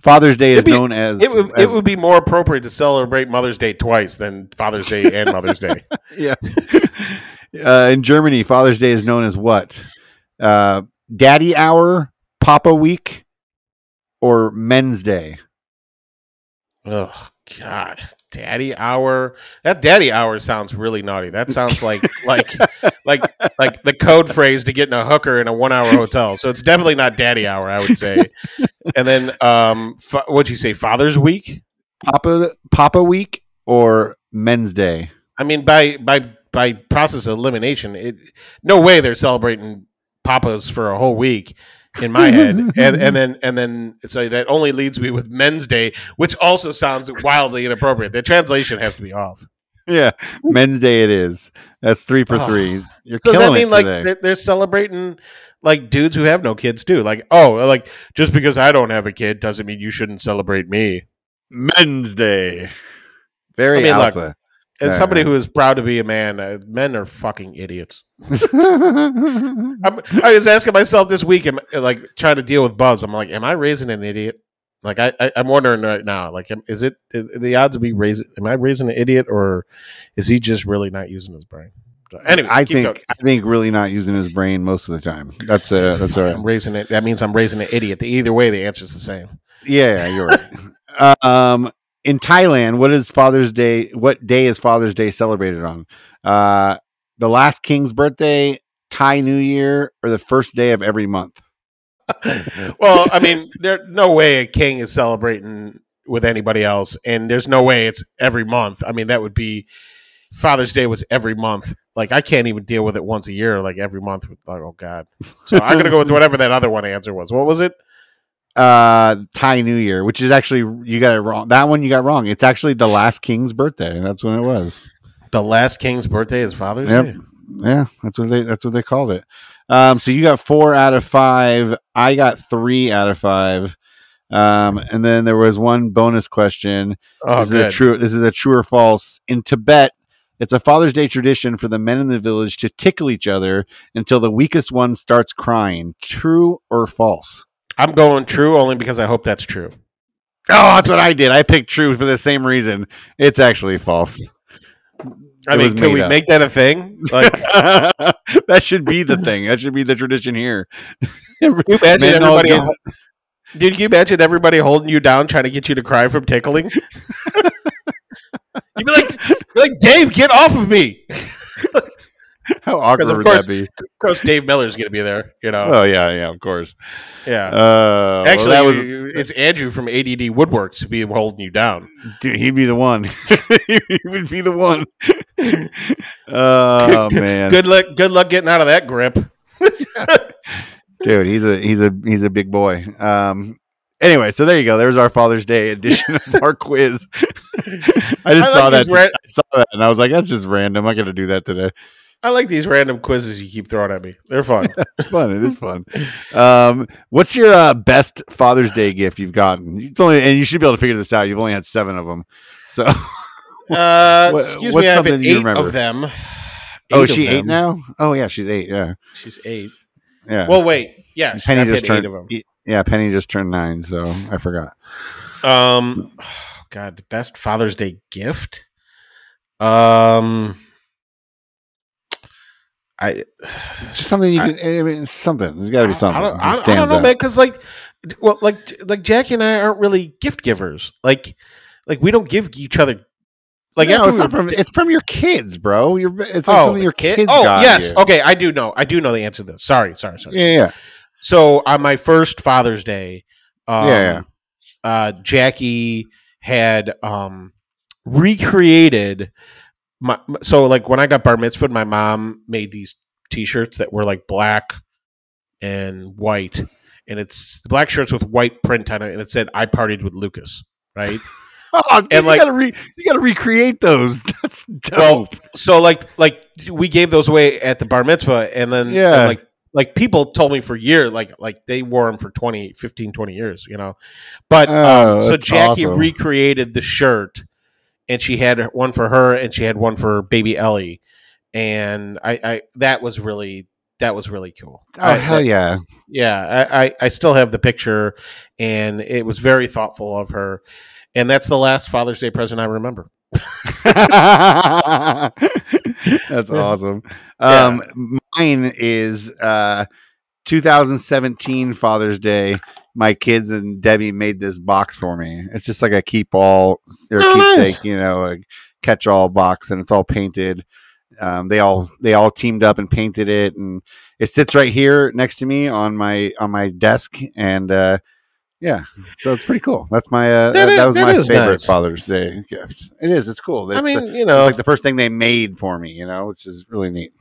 Father's Day is It'd be- known as It would, as- it would be more appropriate to celebrate Mother's Day twice than Father's Day and Mother's Day. yeah. uh, in Germany, Father's Day is known as what? Uh, Daddy Hour, Papa Week, or Men's Day. Oh God, Daddy Hour. That Daddy Hour sounds really naughty. That sounds like like like like the code phrase to get in a hooker in a one-hour hotel. So it's definitely not Daddy Hour, I would say. And then, um, fa- what'd you say? Father's Week. Papa Papa Week or Men's Day. I mean, by by by process of elimination, it no way they're celebrating papas for a whole week in my head, and and then and then so that only leads me with Men's Day, which also sounds wildly inappropriate. The translation has to be off. Yeah, Men's Day it is. That's three for Oh. three. You're So does that mean like they're, they're celebrating like dudes who have no kids too? Like, oh, like just because I don't have a kid doesn't mean you shouldn't celebrate me. Men's Day. Very I mean, look, alpha. As somebody who is proud to be a man, uh, men are fucking idiots. I'm, I was asking myself this week, am, like trying to deal with Buzz. I'm like, am I raising an idiot? Like I, I I'm wondering right now, like, am- is it is the odds of me raising? Am I raising an idiot, or is he just really not using his brain? So, anyway, I think going. I think really not using his brain most of the time. That's uh, that's all right. I'm raising it. That means I'm raising an idiot. Either way, the answer's the same. Yeah, yeah, you're right. um, in Thailand, what is Father's Day? What day is Father's Day celebrated on? Uh, the last king's birthday, Thai New Year, or the first day of every month? well, I mean, there's no way a king is celebrating with anybody else, and there's no way it's every month. I mean, that would be Father's Day was every month. Like, I can't even deal with it once a year, like every month. Like, oh God. So I'm gonna go with whatever that other one answer was. What was it? Uh, Thai New Year, which is actually you got it wrong. That one you got wrong. It's actually the last king's birthday. That's when it was. The last king's birthday is Father's Yep. Day. Yeah, that's what they that's what they called it. Um, so you got four out of five. I got three out of five. Um, and then there was one bonus question. Oh, this is a good. true. This is a true or false. In Tibet, it's a Father's Day tradition for the men in the village to tickle each other until the weakest one starts crying. True or false? I'm going true only because I hope that's true. Oh, that's what I did. I picked true for the same reason. It's actually false. I It mean, can we up. make that a thing? Like, that should be the thing. That should be the tradition here. Can you imagine Men everybody? Did you imagine everybody holding you down, trying to get you to cry from tickling? You'd be like, be like, Dave, get off of me. How awkward of would course- that be? Of course, Dave Miller's going to be there. You know, Oh yeah, yeah, of course. yeah. Uh, well, Actually, that was it's Andrew from ADD Woodworks to be holding you down. dude, he'd be the one. he would be the one. oh man, Good luck. Good luck getting out of that grip. dude, he's a he's a he's a big boy. Um. Anyway, so there you go. There's our Father's Day edition of our quiz. I just I saw like that. these ra- I saw that, and I was like, "That's just random. I'm not gonna do that today." I like these random quizzes you keep throwing at me. They're fun. It's fun. It is fun. Um, what's your uh, best Father's Day gift you've gotten? It's only, and you should be able to figure this out. You've only had seven of them. So, Uh, What- excuse me, I have eight remember? of them. oh, Eight is she of eight them. now? Oh, yeah, she's eight. Yeah, She's eight. yeah. Well, wait. Yeah, Penny just turned. them. Yeah, Penny just turned nine, so I forgot. Um, God, best Father's Day gift. Um, I Just something you can. I mean, it's something. There's got to be something. I don't, I, I don't know, out. man. Because like, well, like, like Jackie and I aren't really gift givers. Like, like we don't give each other. Like, no, it's we not from. It's from your kids, bro. You're. It's like something your kid- kids. Oh, yes. you. Okay, I do know. I do know the answer to this. Sorry, sorry, sorry. Yeah, yeah. So on my first Father's Day, um, Yeah, yeah. Uh, Jackie had um, recreated my so like when I got bar mitzvah, my mom made these T-shirts that were like black and white, and it's black shirts with white print on it, and it said "I partied with Lucas." Right. Oh, dude, And, like- you gotta re- you gotta recreate those. That's dope. Well, so like like we gave those away at the bar mitzvah, and then Yeah. and, like like people told me for years, like like they wore them for 20, 15, 20 years, you know. But Oh, um, so Jackie awesome. recreated the shirt, and she had one for her, and she had one for baby Ellie, and I, I that was really that was really cool. oh I- hell that- yeah! yeah, I, I, I still have the picture, and it was very thoughtful of her, and that's the last Father's Day present I remember. That's awesome. Um, mine is uh, 2017 Father's Day. My kids and Debbie made this box for me. It's just like a keep all or Oh, keepsake, nice. you know, a catch all box, and it's all painted. Um, they all they all teamed up and painted it, and it sits right here next to me on my on my desk, and uh, yeah, so it's pretty cool. That's my uh, That that, was that my favorite nice. Father's Day gift. It is. It's cool. It's, I mean, uh, you it's know, like the first thing they made for me, you know, which is really neat.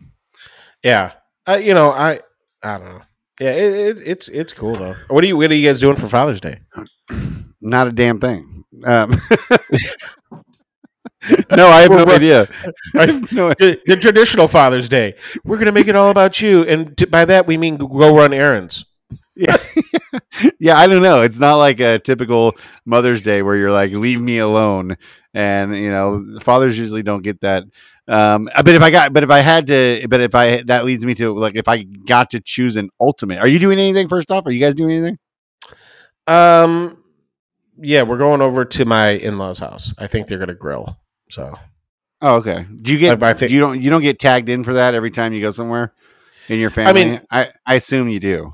yeah, uh, you know, I I don't know. Yeah, it, it, it's it's cool though. What are you What are you guys doing for Father's Day? Not a damn thing. Um, no, I have no idea. I have no The, the traditional Father's Day. We're gonna make it all about you, and t- by that we mean go run errands. yeah, yeah, I don't know. It's not like a typical Mother's Day where you're like, "Leave me alone," and you know, fathers usually don't get that. Um, but if I got, but if I had to, but if I that leads me to like, if I got to choose an ultimate, are you doing anything first off? Are you guys doing anything? Um, yeah, we're going over to my in laws' house. I think they're gonna grill. So Oh, okay. Do you get? I- I think- you don't. You don't get tagged in for that every time you go somewhere in your family. I mean- I, I assume you do.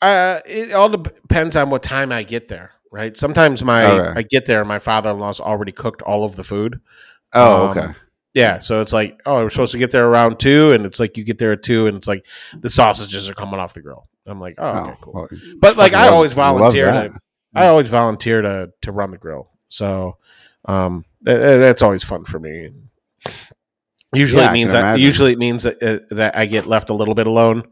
Uh, it all depends on what time I get there, right? Sometimes my Okay. I get there, and my father in law's already cooked all of the food. Oh, Um, okay. Yeah, so it's like, oh, we're supposed to get there around two, and it's like you get there at two, and it's like the sausages are coming off the grill. I'm like, oh, okay, cool. well, But like, I always volunteer to, I always volunteer to to run the grill. So, um, that, that's always fun for me. Usually Yeah, it means I, usually it means that, uh, that I get left a little bit alone.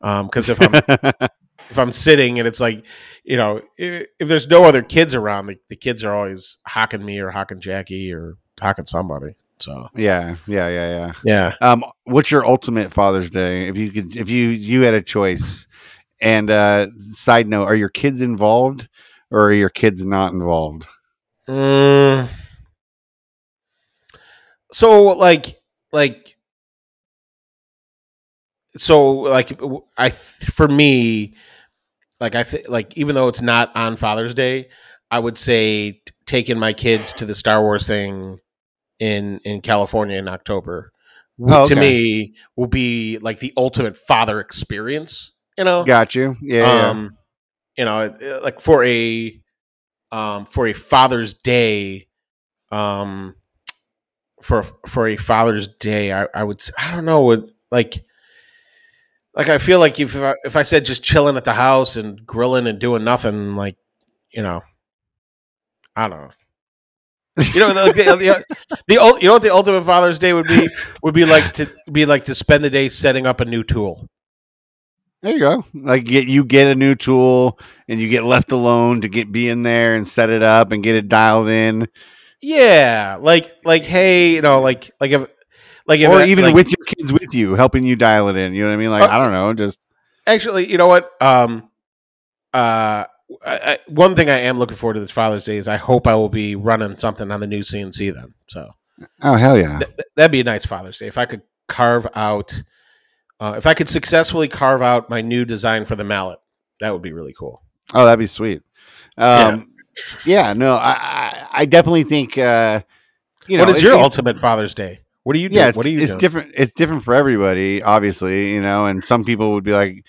Um, because if I'm if I'm sitting and it's like, you know, if, if there's no other kids around, the, the kids are always hocking me or hocking Jackie or hocking somebody. So yeah, yeah, yeah, yeah. yeah, Um, what's your ultimate Father's Day? If you could, if you you had a choice. And uh, side note, are your kids involved or are your kids not involved? Mm. So like like so like I for me like I th- like even though it's not on Father's Day, I would say t- taking my kids to the Star Wars thing in in California in October Oh, to me will be like the ultimate father experience, you know? Got you. Yeah. yeah. um you know like for a um for a father's day um for for a father's day i, I would I don't know would like like i feel like if I, if i said just chilling at the house and grilling and doing nothing like you know i don't know you know the, the, the, the you know what the ultimate father's day would be would be like to be like to spend the day setting up a new tool There you go. Like get you get a new tool and you get left alone to get be in there and set it up and get it dialed in, Yeah, like like hey, you know, like like if like if or I- even like, with your kids with you, helping you dial it in. You know what I mean? Like Uh, I don't know, just actually, you know what? Um, uh, I, I, one thing I am looking forward to this Father's Day is I hope I will be running something on the new CNC then. So oh hell yeah, th- th- that'd be a nice Father's Day if I could carve out, uh, if I could successfully carve out my new design for the mallet. That would be really cool. oh that'd be sweet. Um, yeah, no, I I, definitely think. uh you know, what is your ultimate Father's Day? What do you do? yeah, it's, what do you it's do? different. It's different for everybody, obviously, you know. And some people would be like,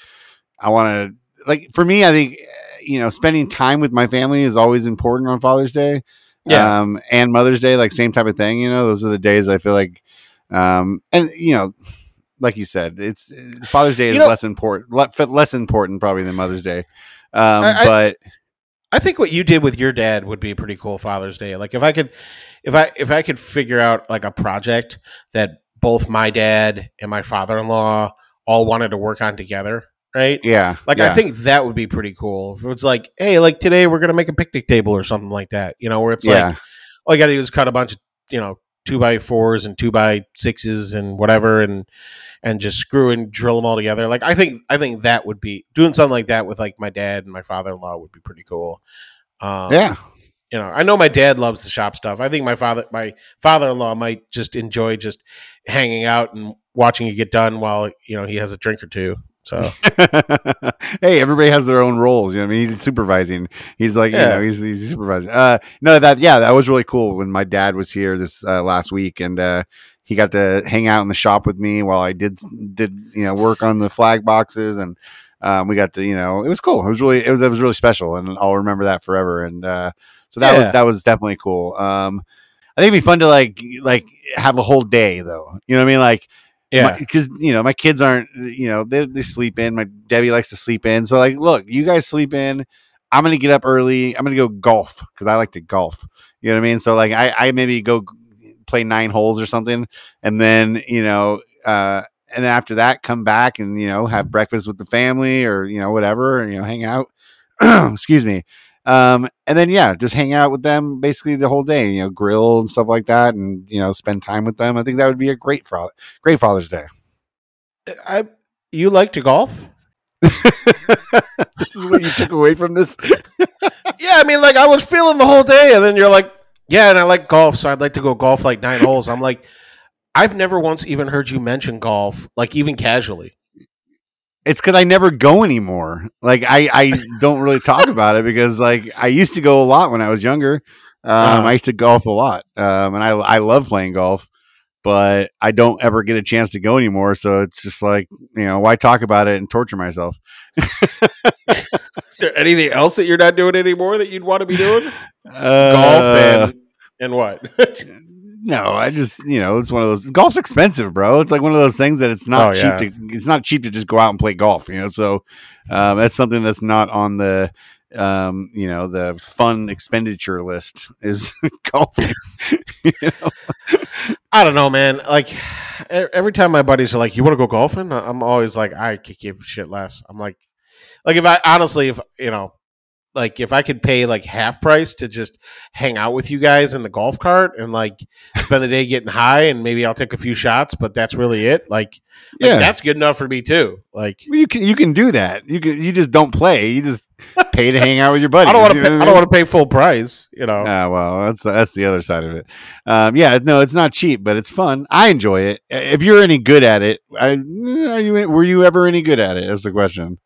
"I want to." Like for me, I think you know, spending time with my family is always important on Father's Day. Yeah. um, and Mother's Day, like same type of thing. You know, those are the days I feel like, um, and you know, like you said, it's Father's Day is You know- less important, less important probably than Mother's Day. Um, I- but I think what you did with your dad would be a pretty cool Father's Day. Like if I could, if I if I could figure out like a project that both my dad and my father in law all wanted to work on together, right? Yeah. Like yeah. I think that would be pretty cool. If it's like, hey, like today we're gonna make a picnic table or something like that, you know, where it's yeah. like all you gotta do is cut a bunch of, you know, two by fours and two by sixes and whatever and and just screw and drill them all together. Like I think I think that would be doing something like that with like my dad and my father in law would be pretty cool. Um, yeah. you know, I know my dad loves the shop stuff. I think my father, my father-in-law, might just enjoy just hanging out and watching it get done while you know he has a drink or two. So hey, everybody has their own roles. You know, what I mean, he's supervising. He's like, Yeah. you know, he's he's supervising. Uh, no, that yeah, that was really cool when my dad was here this uh, last week, and uh, he got to hang out in the shop with me while I did did you know work on the flag boxes, and um, we got to you know it was cool. It was really it was it was really special, and I'll remember that forever. And uh, so that Yeah. was that was definitely cool. Um, I think it'd be fun to like like have a whole day though. You know what I mean? Like yeah, because you know my kids aren't you know they, they sleep in my debbie likes to sleep in. So like look you guys sleep in i'm gonna get up early i'm gonna go golf because i like to golf you know what i mean? So like i, I maybe go play nine holes or something and then you know uh and then after that come back and you know have breakfast with the family or you know whatever you know hang out. Excuse me um and then yeah just hang out with them basically the whole day you know grill and stuff like that and you know spend time with them i think that would be a great father great father's day I you like to golf? this is what you took away from this. Yeah, I mean, like I was feeling the whole day, and then you're like, yeah, and I like golf, so I'd like to go golf like nine holes. I'm like, I've never once even heard you mention golf, like even casually. It's because I never go anymore. Like I, I don't really talk about it because like I used to go a lot when I was younger. Um, Uh-huh. I used to golf a lot, um, and I I love playing golf, but I don't ever get a chance to go anymore. So it's just like you know why talk about it and torture myself. Is there anything else that you're not doing anymore that you'd want to be doing? Uh, golf and and what? No, I just you know it's one of those golf's expensive, bro. It's like one of those things that it's not Oh, cheap yeah. to it's not cheap to just go out and play golf, you know. So um, that's something that's not on the um, you know the fun expenditure list is golfing. You know? I don't know, man. Like every time my buddies are like, "You want to go golfing?" I'm always like, "I could give a shit less." I'm like, like if I honestly, if you know, like if I could pay like half price to just hang out with you guys in the golf cart and like spend the day getting high and maybe I'll take a few shots, but that's really it. Like, like Yeah. that's good enough for me too. Like, Well, you can you can do that. You can you just don't play. You just pay to hang out with your buddies. I don't want to. you know I don't want to pay full price. You know. Ah, well, that's that's the other side of it. Um, yeah, no, it's not cheap, but it's fun. I enjoy it. If you're any good at it, I, are you? Were you ever any good at it? Is the question.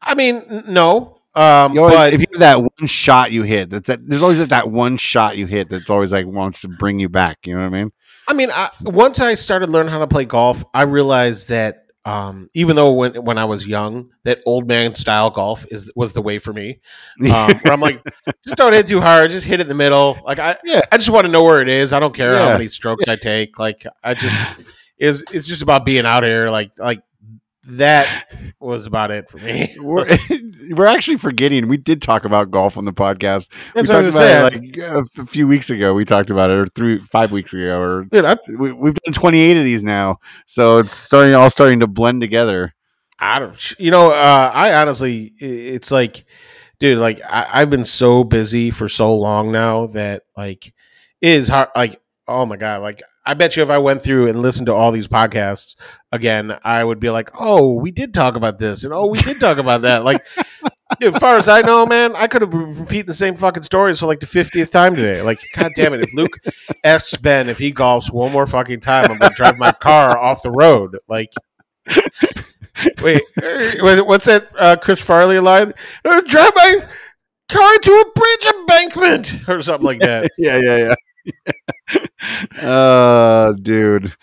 I mean, no. Um, always- but if you have that one shot you hit, that's that, there's always that one shot you hit that's always like wants to bring you back. You know what I mean? I mean, I, once I started learning how to play golf, I realized that um, even though when when I was young, that old man style golf is was the way for me. Um, where I'm like, just don't hit too hard, just hit it in the middle. Like I, Yeah. I just want to know where it is. I don't care how many strokes I take. Like I just is it's just about being out here. Like like that was about it for me. we're, we're actually forgetting we did talk about golf on the podcast. That's we talked about saying. it like a few weeks ago. We talked about it, or three, five weeks ago, or Dude, I, we, we've done 28 of these now, so it's starting all starting to blend together. I don't, you know, uh, I honestly, it's like, dude, like I, I've been so busy for so long now that like it is hard. Like, oh my god, like I bet you if I went through and listened to all these podcasts again, I would be like, oh, we did talk about this, and oh, we did talk about that. Like, dude, as far as I know, man, I could have repeated the same fucking stories for like the fiftieth time today. Like, god damn it, if Luke asks Ben if he golfs one more fucking time, I'm gonna drive my car off the road. Like. Wait, what's that uh, Chris Farley line? Uh, drive my car into a bridge embankment or something like that. yeah, yeah, yeah. Uh, dude,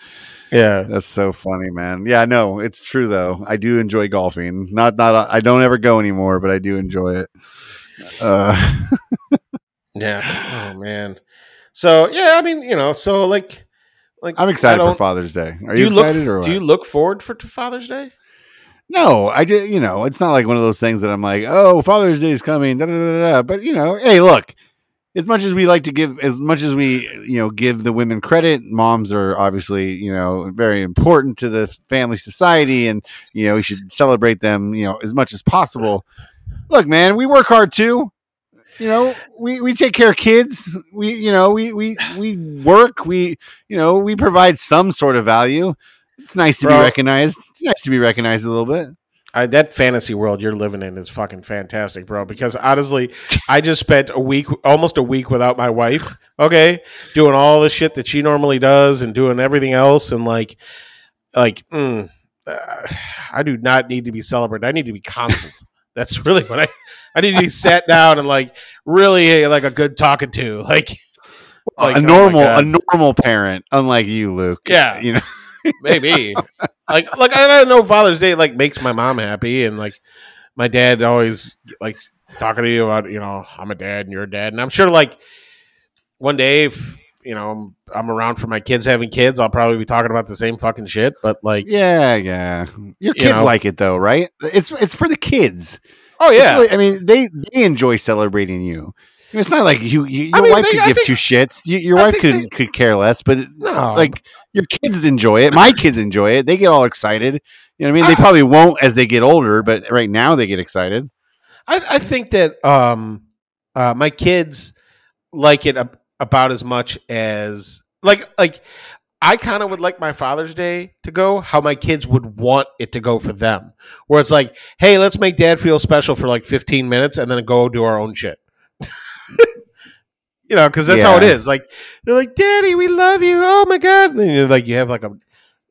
yeah. that's so funny, man. Yeah, no, it's true though. I do enjoy golfing. Not, not. I don't ever go anymore, but I do enjoy it. Uh, Yeah. Oh man. So yeah, I mean, you know, so like, like I'm excited for Father's Day. Are you, you look? excited or what? Do you look forward for to Father's Day? No, I just you know, it's not like one of those things that I'm like, oh, Father's Day is coming, da, da, da, da. but you know, hey, look, as much as we like to give, as much as we you know give the women credit, moms are obviously you know very important to the family society, and you know we should celebrate them you know as much as possible. Look, man, we work hard too. You know, we, we take care of kids. We you know we we we work. We you know we provide some sort of value. It's nice to Bro. be recognized. It's nice to be recognized a little bit. I, that fantasy world you're living in is fucking fantastic, bro. Because honestly, I just spent a week, almost a week, without my wife. Okay, doing all the shit that she normally does and doing everything else, and like, like, mm, uh, I do not need to be celebrated. I need to be constant. That's really what I. I need to be sat down and like really like a good talking to, like, like, a oh normal God. a normal parent, unlike you, Luke. Yeah. you know. Maybe like like I don't know Father's Day like makes my mom happy and like my dad always like talking to you about you know I'm a dad and you're a dad and I'm sure like one day if you know I'm, I'm around for my kids having kids I'll probably be talking about the same fucking shit but like Yeah, yeah. Your You kids know. like it though, right? It's it's for the kids. oh yeah really- I mean, they they enjoy celebrating you. It's not like you, you your I mean, wife they- could I give think- two shits. You, your I wife could they- could care less, but no like your kids enjoy it. My kids enjoy it. They get all excited. You know what I mean? They I- probably won't as they get older, but right now they get excited. I, I think that um, uh, my kids like it ab- about as much as like like I kind of would like my Father's Day to go how my kids would want it to go for them, where it's like, hey, let's make Dad feel special for like 15 minutes and then go do our own shit. You know, because that's how it is. Like they're like, Daddy, we love you. Oh my god! And you're like you have like a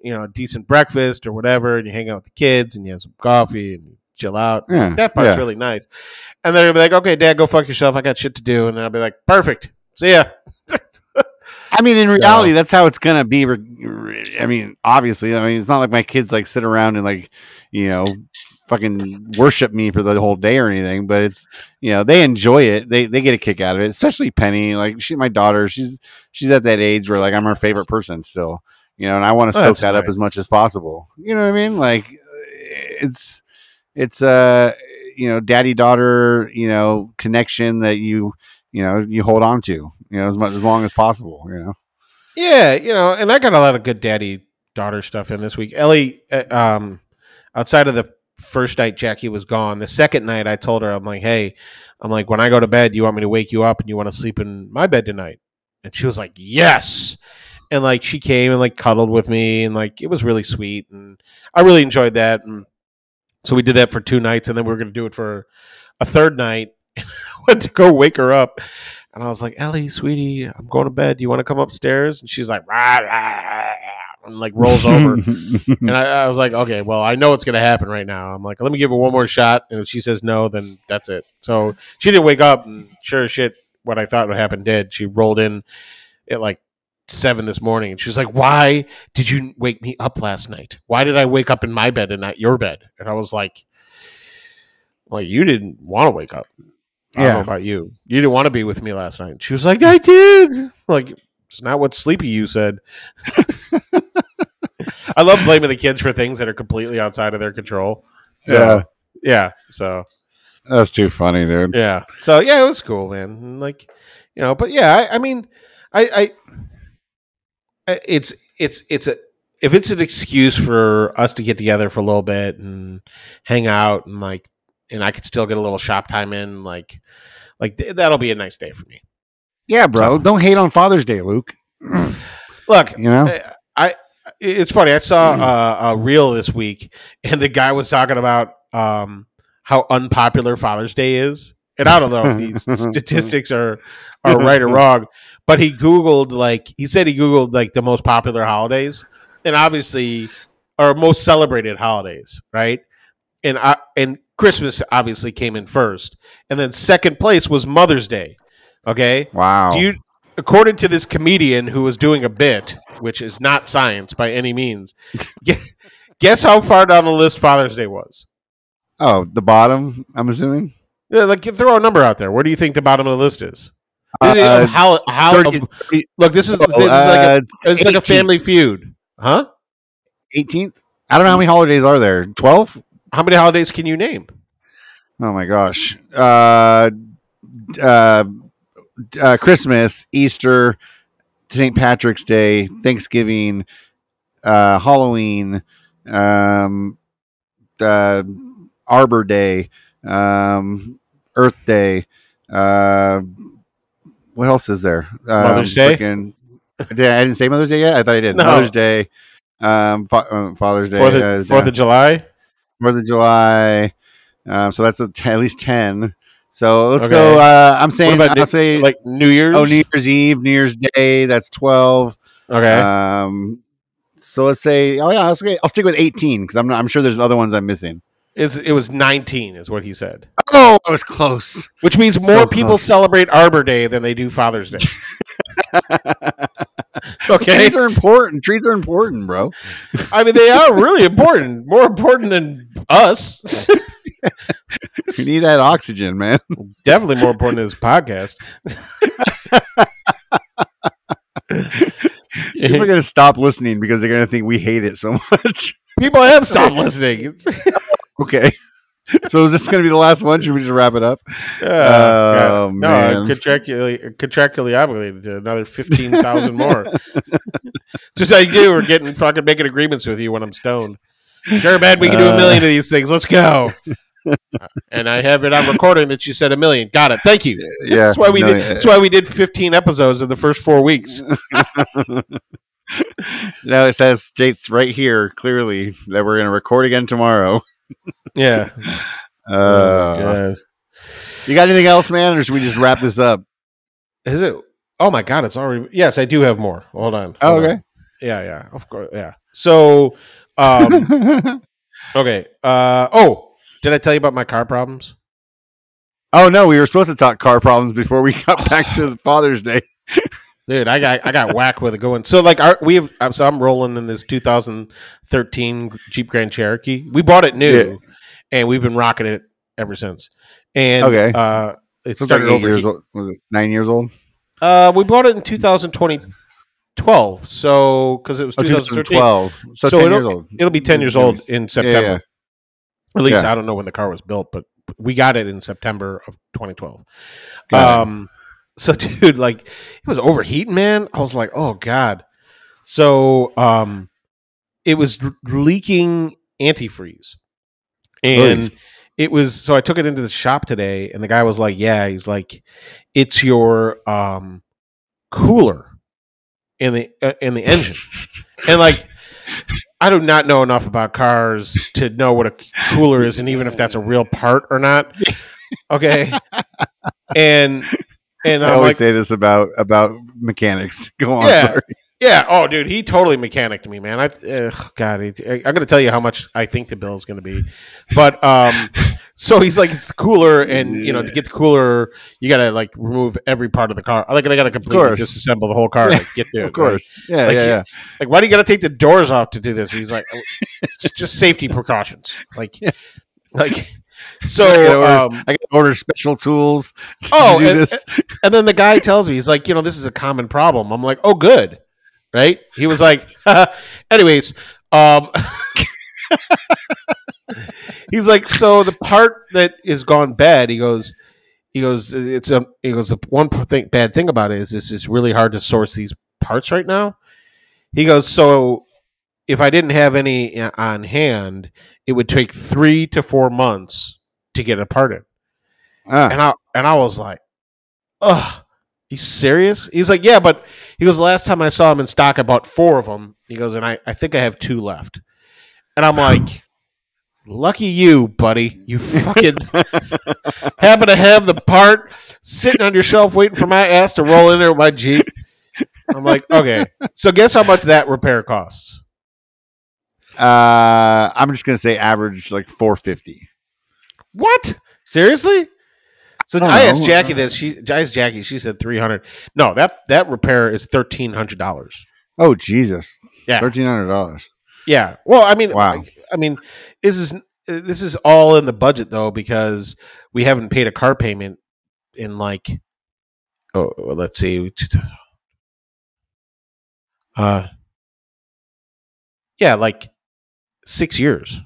you know a decent breakfast or whatever, and you hang out with the kids and you have some coffee and chill out. Yeah, That part's yeah. really nice. And then they'll be like, okay, dad, go fuck yourself. I got shit to do. And then I'll be like, perfect. See ya. I mean, in reality, that's how it's gonna be. I mean, obviously, I mean, it's not like my kids like sit around and like, you know, fucking worship me for the whole day or anything. But it's, you know, they enjoy it. They they get a kick out of it. Especially Penny, like she, my daughter, she's she's at that age where like I'm her favorite person still. You know, and I want to Oh, soak that up as much as possible. You know what I mean? Like, it's it's uh you know daddy daughter you know connection that you you know you hold on to you know as much as long as possible you know Yeah, you know, and I got a lot of good daddy daughter stuff in this week. Ellie, uh, um, outside of the first night Jackie was gone, the second night I told her, I'm like, hey, I'm like, when I go to bed, you want me to wake you up and you want to sleep in my bed tonight? And she was like, yes. And like she came and like cuddled with me and like it was really sweet and I really enjoyed that. And so we did that for two nights and then we were going to do it for a third night. went to go wake her up and I was like, Ellie, sweetie, I'm going to bed. Do you want to come upstairs? And she's like, rah, rah, rah, and like rolls over. and I, I was like, okay, well, I know it's going to happen right now. I'm like, let me give her one more shot. And if she says no, then that's it. So she didn't wake up. And sure as shit, what I thought would happen did. She rolled in at like seven this morning. And she was like, why did you wake me up last night? Why did I wake up in my bed and not your bed? And I was like, well, you didn't want to wake up. I don't Yeah. know about you. You didn't want to be with me last night. She was like, I did. Like, it's not what Sleepy You said. I love blaming the kids for things that are completely outside of their control. So, yeah yeah. So, that's too funny dude yeah. So, yeah, it was cool, man. Like, you know, but yeah, I, I mean, I, I, it's, it's, it's a, if it's an excuse for us to get together for a little bit and hang out and like, and I could still get a little shop time in, like, like th- that'll be a nice day for me. yeah bro don't hate on father's day luke Look, you know eh, I, I it's funny. I saw uh, a reel this week, and the guy was talking about um, how unpopular Father's Day is. And I don't know if these statistics are are right or wrong, but he googled like he said he googled like the most popular holidays, and obviously, or most celebrated holidays, right? And I, and Christmas obviously came in first, and then second place was Mother's Day. Okay, wow do you, according to this comedian who was doing a bit, which is not science by any means, guess how far down the list Father's Day was? oh the bottom i'm assuming Yeah, like throw a number out there. Where do you think the bottom of the list is? Uh, how how 30 of- look? This is, this is oh, like uh, a, it's like a family feud, huh? 18th i don't know how many holidays are there 12 How many holidays can you name? Oh my gosh. Uh, uh, uh, Christmas, Easter, St. Patrick's Day, Thanksgiving, uh, Halloween, um, uh, Arbor Day, um, Earth Day. Uh, what else is there? Um, Mother's Day? frickin- Did I, I didn't say Mother's Day yet. I thought I did. No. Mother's Day, um, fa- uh, Father's Day, Fourth uh, of, Fourth of July. Fourth of July. Um, so that's a t- at least ten. So let's Okay. go. Uh, I'm saying I'll New- say like New Year's? oh New Year's Eve, New Year's Day. That's twelve. okay. Um, so let's say oh yeah, I'll, say, I'll stick with eighteen because I'm not, I'm sure there's other ones I'm missing. It's, it was 19, is what he said. Oh, I was close. Which means more So people close. celebrate Arbor Day than they do Father's Day. okay. Trees are important. Trees are important, bro. I mean, they are really important. More important than us. You need that oxygen, man. Definitely more important than this podcast. People are gonna stop listening because they're gonna think we hate it so much. People have stopped listening. Okay. So is this gonna be the last one? Should we just wrap it up? Uh, Oh, yeah. man. No, contractually, contractually obligated to another 15,000 more. Just like you, we're getting fucking making agreements with you when I'm stoned. Sure, man, we can do a million of these things. Let's go. And I have it on recording that you said a million. Got it. Thank you. Yeah. That's why we no, did. yeah. That's why we did 15 episodes in the first four weeks. now it says states right here clearly that we're gonna record again tomorrow. Yeah. Uh, you got anything else, man, or should we just wrap this up? Is it? Oh my god, it's already. Yes, I do have more. Hold on. Oh, okay. on. Yeah, yeah. Of course. Yeah. So, um, okay. Uh, oh, did I tell you about my car problems? oh no, we were supposed to talk car problems before we got back to Father's Day. Dude, I got I got whacked with it going. So like, our, we have. I'm- So I'm rolling in this 2013 Jeep Grand Cherokee. We bought it new, Yeah. and we've been rocking it ever since. And Okay. uh, it So started over. years old, was it nine years old. Uh, we bought it in 2012. So because it was Oh, 2012. So, So 10 it'll- years old. It'll be 10 years old in September. At least Yeah. I don't know when the car was built, but we got it in September of 2012. Got it. um, so dude, like it was overheating, man. I was like, oh god. So um, it was l- leaking antifreeze, and it was. So I took it into the shop today, and the guy was like, yeah, he's like, it's your um cooler in the uh, in the engine, and like. I do not know enough about cars to know what a cooler is, and even if that's a real part or not. Okay, and and I I'm always like, say this about about mechanics. Go on. Yeah. sorry. Yeah, oh, dude, he totally mechanicked me, man. I, ugh, God, he, I'm going to tell you how much I think the bill is going to be, but um, so he's like, it's cooler, and you know, to get the cooler, you got to like remove every part of the car. I like they got to completely disassemble the whole car to get there. Of course. Yeah, Like, yeah, yeah. Like, why do you got to take the doors off to do this? He's like, "Oh, it's just safety precautions. Like, like. I gotta So, order, um, I order special tools. To Oh, do and- this. and then the guy tells me, he's like, you know, this is a common problem. I'm like, oh, good. Right? He was like, anyways, um, he's like, so the part that is gone bad, he goes, he goes, it's a, he goes, the one thing, bad thing about it is this is really hard to source these parts right now. He goes, so if I didn't have any uh, on hand, it would take three to four months to get a part in Ah, and I and I was like, "Ugh, you serious?" He's like, "Yeah," but he goes, "Last time I saw him in stock, I bought four of them." He goes, "And I I think I have two left." And I'm like, "Lucky you, buddy! You fucking happen to have the part sitting on your shelf waiting for my ass to roll in there with my Jeep." I'm like, "Okay, so guess how much that repair costs?" uh, I'm just gonna say average like 450. What? Seriously? So I I, asked. Jackie this. She I asked Jackie. She said three hundred. No, that that repair is thirteen hundred dollars. Oh Jesus! Yeah. thirteen hundred dollars. Yeah. Well, I mean, Wow. I mean, this is this is all in the budget though because we haven't paid a car payment in like oh let's see uh yeah like six years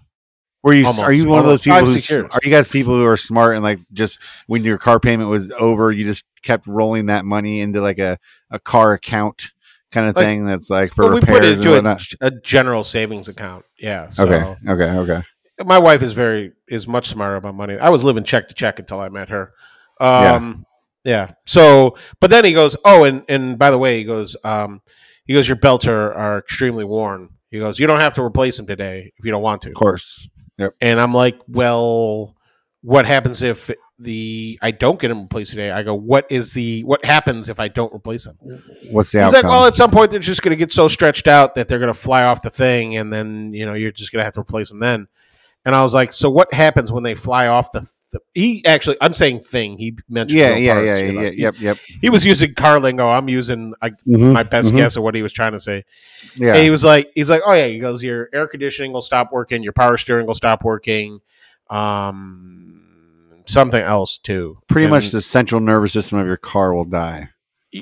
Were you? Almost. Are you one of those people? Who, are you guys people who are smart and like just when your car payment was over, you just kept rolling that money into like a, a car account kind of Like- thing that's like for Well, we repairs put it and into a, whatnot. a general savings account. Yeah. So Okay, okay, okay. my wife is very is much smarter about money. I was living check to check until I met her. Um, yeah. So, but then he goes, oh, and and by the way, he goes, um, he goes, your belts are, are extremely worn. He goes, you don't have to replace them today if you don't want to. Of course. And I'm like, well, what happens if the I don't get him replaced today? I go, what is the what happens if I don't replace them? What's the He's outcome? like, well, at some point they're just going to get so stretched out that they're going to fly off the thing, and then you know you're just going to have to replace them then. And I was like, so what happens when they fly off the? The he actually, I'm saying thing. He mentioned, yeah, yeah, parts, yeah, you know. yeah, He- yep, yep. He, was using car lingo. I'm using I, Mhm, my best mhm. guess of what he was trying to say. Yeah, And he was like, he's like, oh yeah. He goes, your air conditioning will stop working, your power steering will stop working, um, something else too. pretty And- much the central nervous system of your car will die.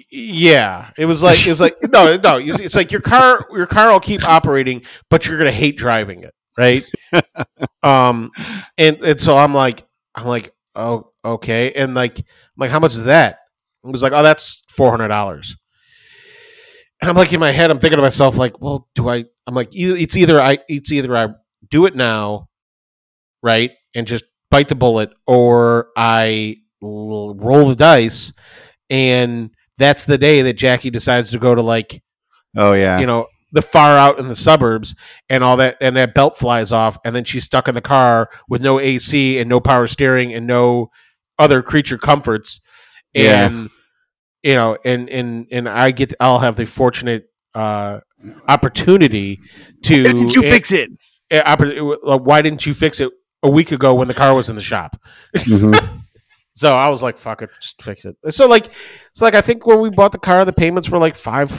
Yeah it was like it was like no no it's it's like your car your car will keep operating but you're gonna hate driving it right um and and so i'm like i'm like oh okay. And like i'm like how much is that? It was like oh that's $400 and i'm like in my head i'm thinking to myself like well do i i'm like it's either i it's either i do it now right and just bite the bullet or I roll the dice and that's the day that Jackie decides to go to like Oh yeah, you know the far out in the suburbs and all that and that belt flies off and then she's stuck in the car with no AC and no power steering and no other creature comforts Yeah. and you know and and and I get I'll have the fortunate uh opportunity to it? eh, oppor- uh, why didn't you fix it a week ago when the car was in the shop Mhm. so I was like, "Fuck it, just fix it." So like, so like, I think when we bought the car, the payments were like five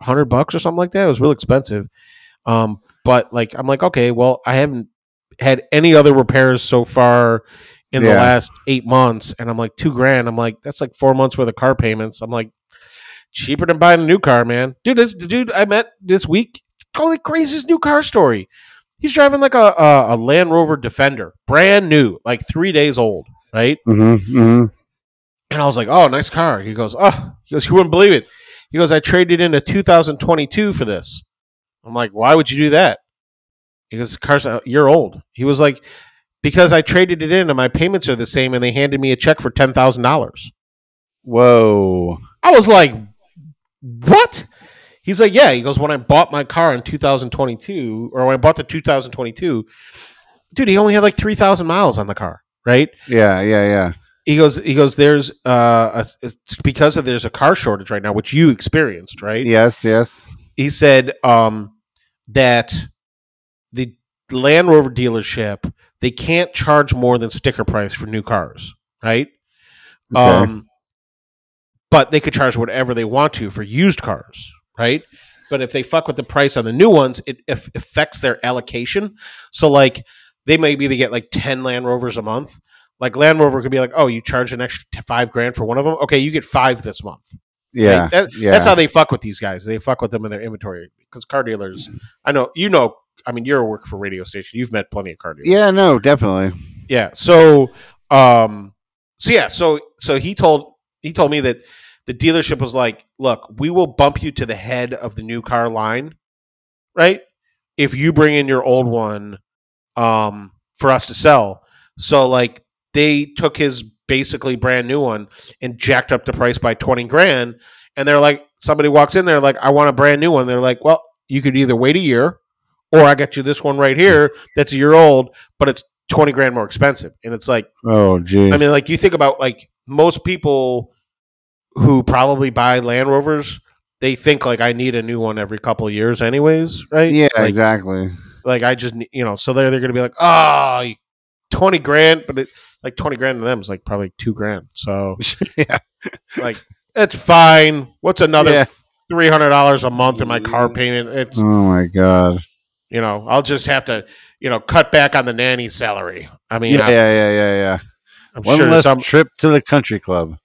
hundred bucks or something like that. It was real expensive. Um, but like, I'm like, okay, well, I haven't had any other repairs so far in the last eight months, and I'm like, two grand. I'm like, that's like four months worth of car payments. I'm like, cheaper than buying a new car, man. Dude, this dude I met this week the craziest new car story. He's driving like a, a a Land Rover Defender, brand new, like three days old, right? Mhm, mhm. And I was like, "Oh, nice car." He goes, "Oh," he goes, "You wouldn't believe it." He goes, "I traded in a 2022 for this." I'm like, "Why would you do that?" He goes, "The "Car's a year old." He was like, "Because I traded it in, and my payments are the same, and they handed me a check for ten thousand dollars." Whoa. I was like, "What?" He's like, "Yeah." He goes, "When I bought my car in 2022, or when I bought the 2022, dude, he only had like three thousand miles on the car, right?" Yeah, yeah, yeah. He goes he goes there's uh a, it's because of there's a car shortage right now which you experienced right Yes, yes. he said um that the land rover dealership they can't charge more than sticker price for new cars right Okay. um but they could charge whatever they want to for used cars right but if they fuck with the price on the new ones it aff- affects their allocation so like they maybe they get like 10 land rovers a month like land rover could be like oh you charge an extra five grand for one of them okay you get five this month yeah? That- yeah. That's how they fuck with these guys. They fuck with them in their inventory because car dealers. I know you know. I mean, you're a work for radio station. You've met plenty of car dealers. yeah, no, definitely. yeah. So, um, so yeah. So so he told he told me that the dealership was like, look, we will bump you to the head of the new car line, right? If you bring in your old one, um, for us to sell. So like they took his basically brand new one and jacked up the price by 20 grand. And they're like, somebody walks in there like, I want a brand new one. They're like, well, you could either wait a year or I got you this one right here that's a year old, but it's 20 grand more expensive. And it's like, Oh, geez. I mean, like you think about like most people who probably buy Land Rovers, they think like I need a new one every couple of years, anyways, right? yeah, like, exactly. like I just you know, so they're they're gonna be like, oh, 20 grand, but it, like twenty grand to them is like probably two grand. So yeah. like it's fine. What's another Yeah. three hundred dollars a month in my car payment? It's Oh my god. you know, I'll just have to you know cut back on the nanny salary. I mean, Yeah, I, yeah, yeah, yeah, yeah. I'm One sure less some trip to the country club.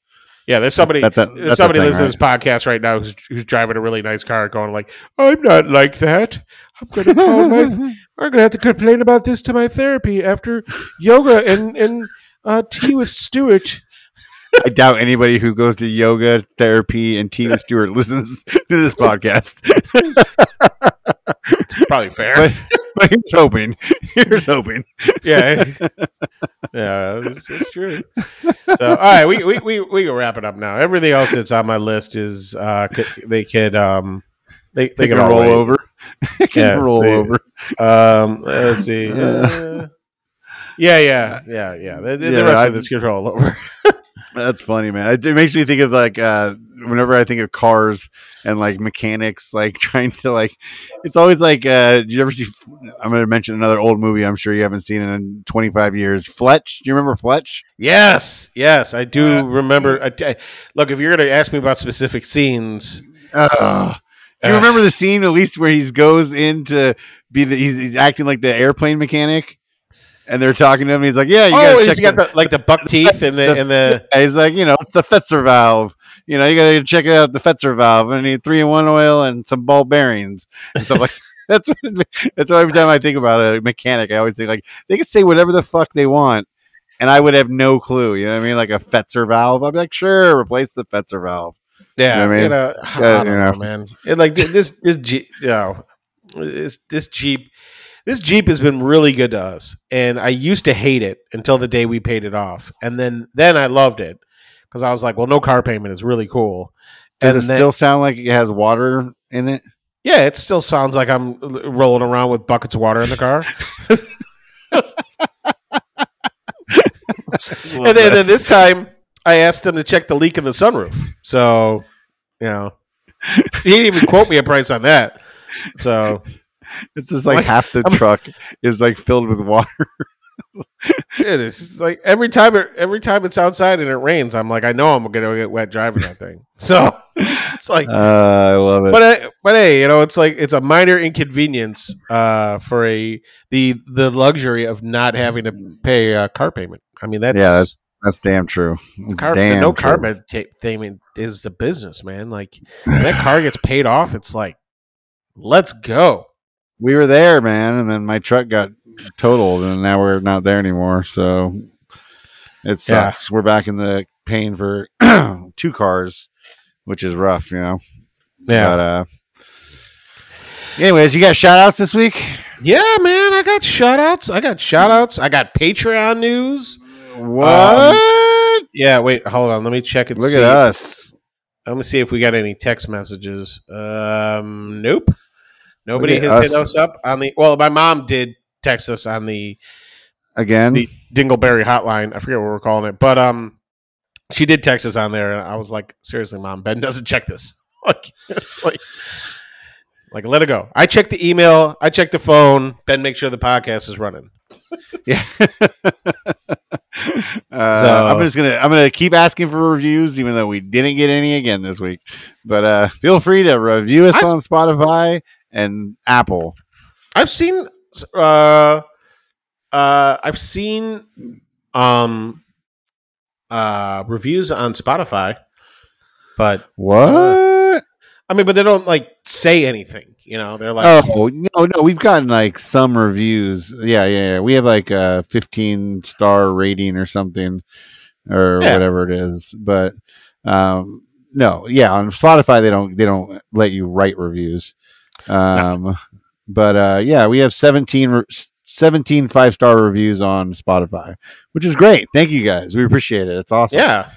yeah, there's somebody That- that- there's that's somebody thing, listening to this podcast right now who's who's driving a really nice car, going like, I'm not like that. I'm gonna call my. I'm gonna have to complain about this to my therapy after yoga and and uh, tea with Stewart. I doubt anybody who goes to yoga therapy and tea with Stewart listens to this podcast. It's probably fair. but, but here's hoping. Here's hoping. yeah, yeah, it's, it's true. So, all right, we we we we can wrap it up now. Everything else that's on my list is uh, could, they could um, they they They can can roll wait. over. They can Yeah, roll see. over. Um, let's see. Uh, yeah, yeah, yeah, yeah. The, the Yeah, rest I- of this could roll over. That's funny, man. It, it makes me think of like uh, whenever I think of cars and like mechanics, like trying to like. It's always like, uh, did you ever see? I'm going to mention another old movie. I'm sure you haven't seen it in 25 years. Fletch. Do you remember Fletch? yes, yes, I do Uh, remember. I, I- look, if you're going to ask me about specific scenes, Uh, do you Uh, remember the scene at least where he goes in to be the he's, he's acting like the airplane mechanic, and they're talking to him. He's like, "Yeah, you oh, gotta check got the, the, like the buck teeth and the and the he's like, you know, it's the Fetzer valve. You know, you got to check out the Fetzer valve. And I need three in one oil and some ball bearings and stuff like. That's what, that's why every time I think about a mechanic, I always think like they can say whatever the fuck they want, and I would have no clue. You know what I mean? Like a Fetzer valve, I'd be like, sure, replace the Fetzer valve. yeah, You know what I you mean? know, uh, I don't you know, know. man. It, like this this Jeep, you know, this this Jeep. This Jeep has been really good to us, and I used to hate it until the day we paid it off, and then then I loved it because I was like, well, no car payment is really cool. Does and it then- still sound like it has water in it? Yeah, it still sounds like I'm uh, rolling around with buckets of water in the car. and then, then this time, I asked him to check the leak in the sunroof. So, you know, he didn't even quote me a price on that. So, It's just like Like, half the I'm- truck is like filled with water. dude, it's like every time it, every time it's outside and it rains, I'm like, I know I'm gonna get wet driving that thing. So it's like, Uh, I love it. but uh, but hey, you know, it's like it's a minor inconvenience uh, for a the the luxury of not having to pay a car payment. I mean, that's, Yeah, that's That's damn true. Car, damn no true. car payment payment is the business, man. Like when that car gets paid off, it's like, let's go. We were there, man, and then my truck got totaled, and now we're not there anymore. So it Yeah. sucks. We're back in the pain for two cars, which is rough, you know. But, uh, anyways, you got shout outs this week? Yeah, man, I got shout outs. I got shout outs. I got Patreon news. What? Yeah, wait, hold on. Let me check and see. Look see. at us. Let me see if we got any text messages. Um, nope. Nobody Look at has hit us. us up on the. Well, my mom did text us on the Again? the Dingleberry hotline. I forget what we're calling it, but um, she did text us on there, and I was like, seriously, mom, Ben doesn't check this. like, like, like, let it go. I check the email. I check the phone. Ben, make sure the podcast is running. Yeah. uh, I'm just gonna I'm gonna keep asking for reviews, even though we didn't get any again this week. But uh, feel free to review us I on Spotify and Apple. I've seen uh uh I've seen um uh reviews on Spotify but What? I mean but they don't like say anything, you know. They're like oh no, no, we've gotten like some reviews. Yeah, yeah, yeah. We have like a 15 star rating or something, or Yeah. whatever it is. But um, no, yeah, on Spotify they don't they don't let you write reviews. Um, but uh, yeah, we have 17 re- 17 five star reviews on Spotify, which is great. Thank you guys. We appreciate it. It's awesome. yeah,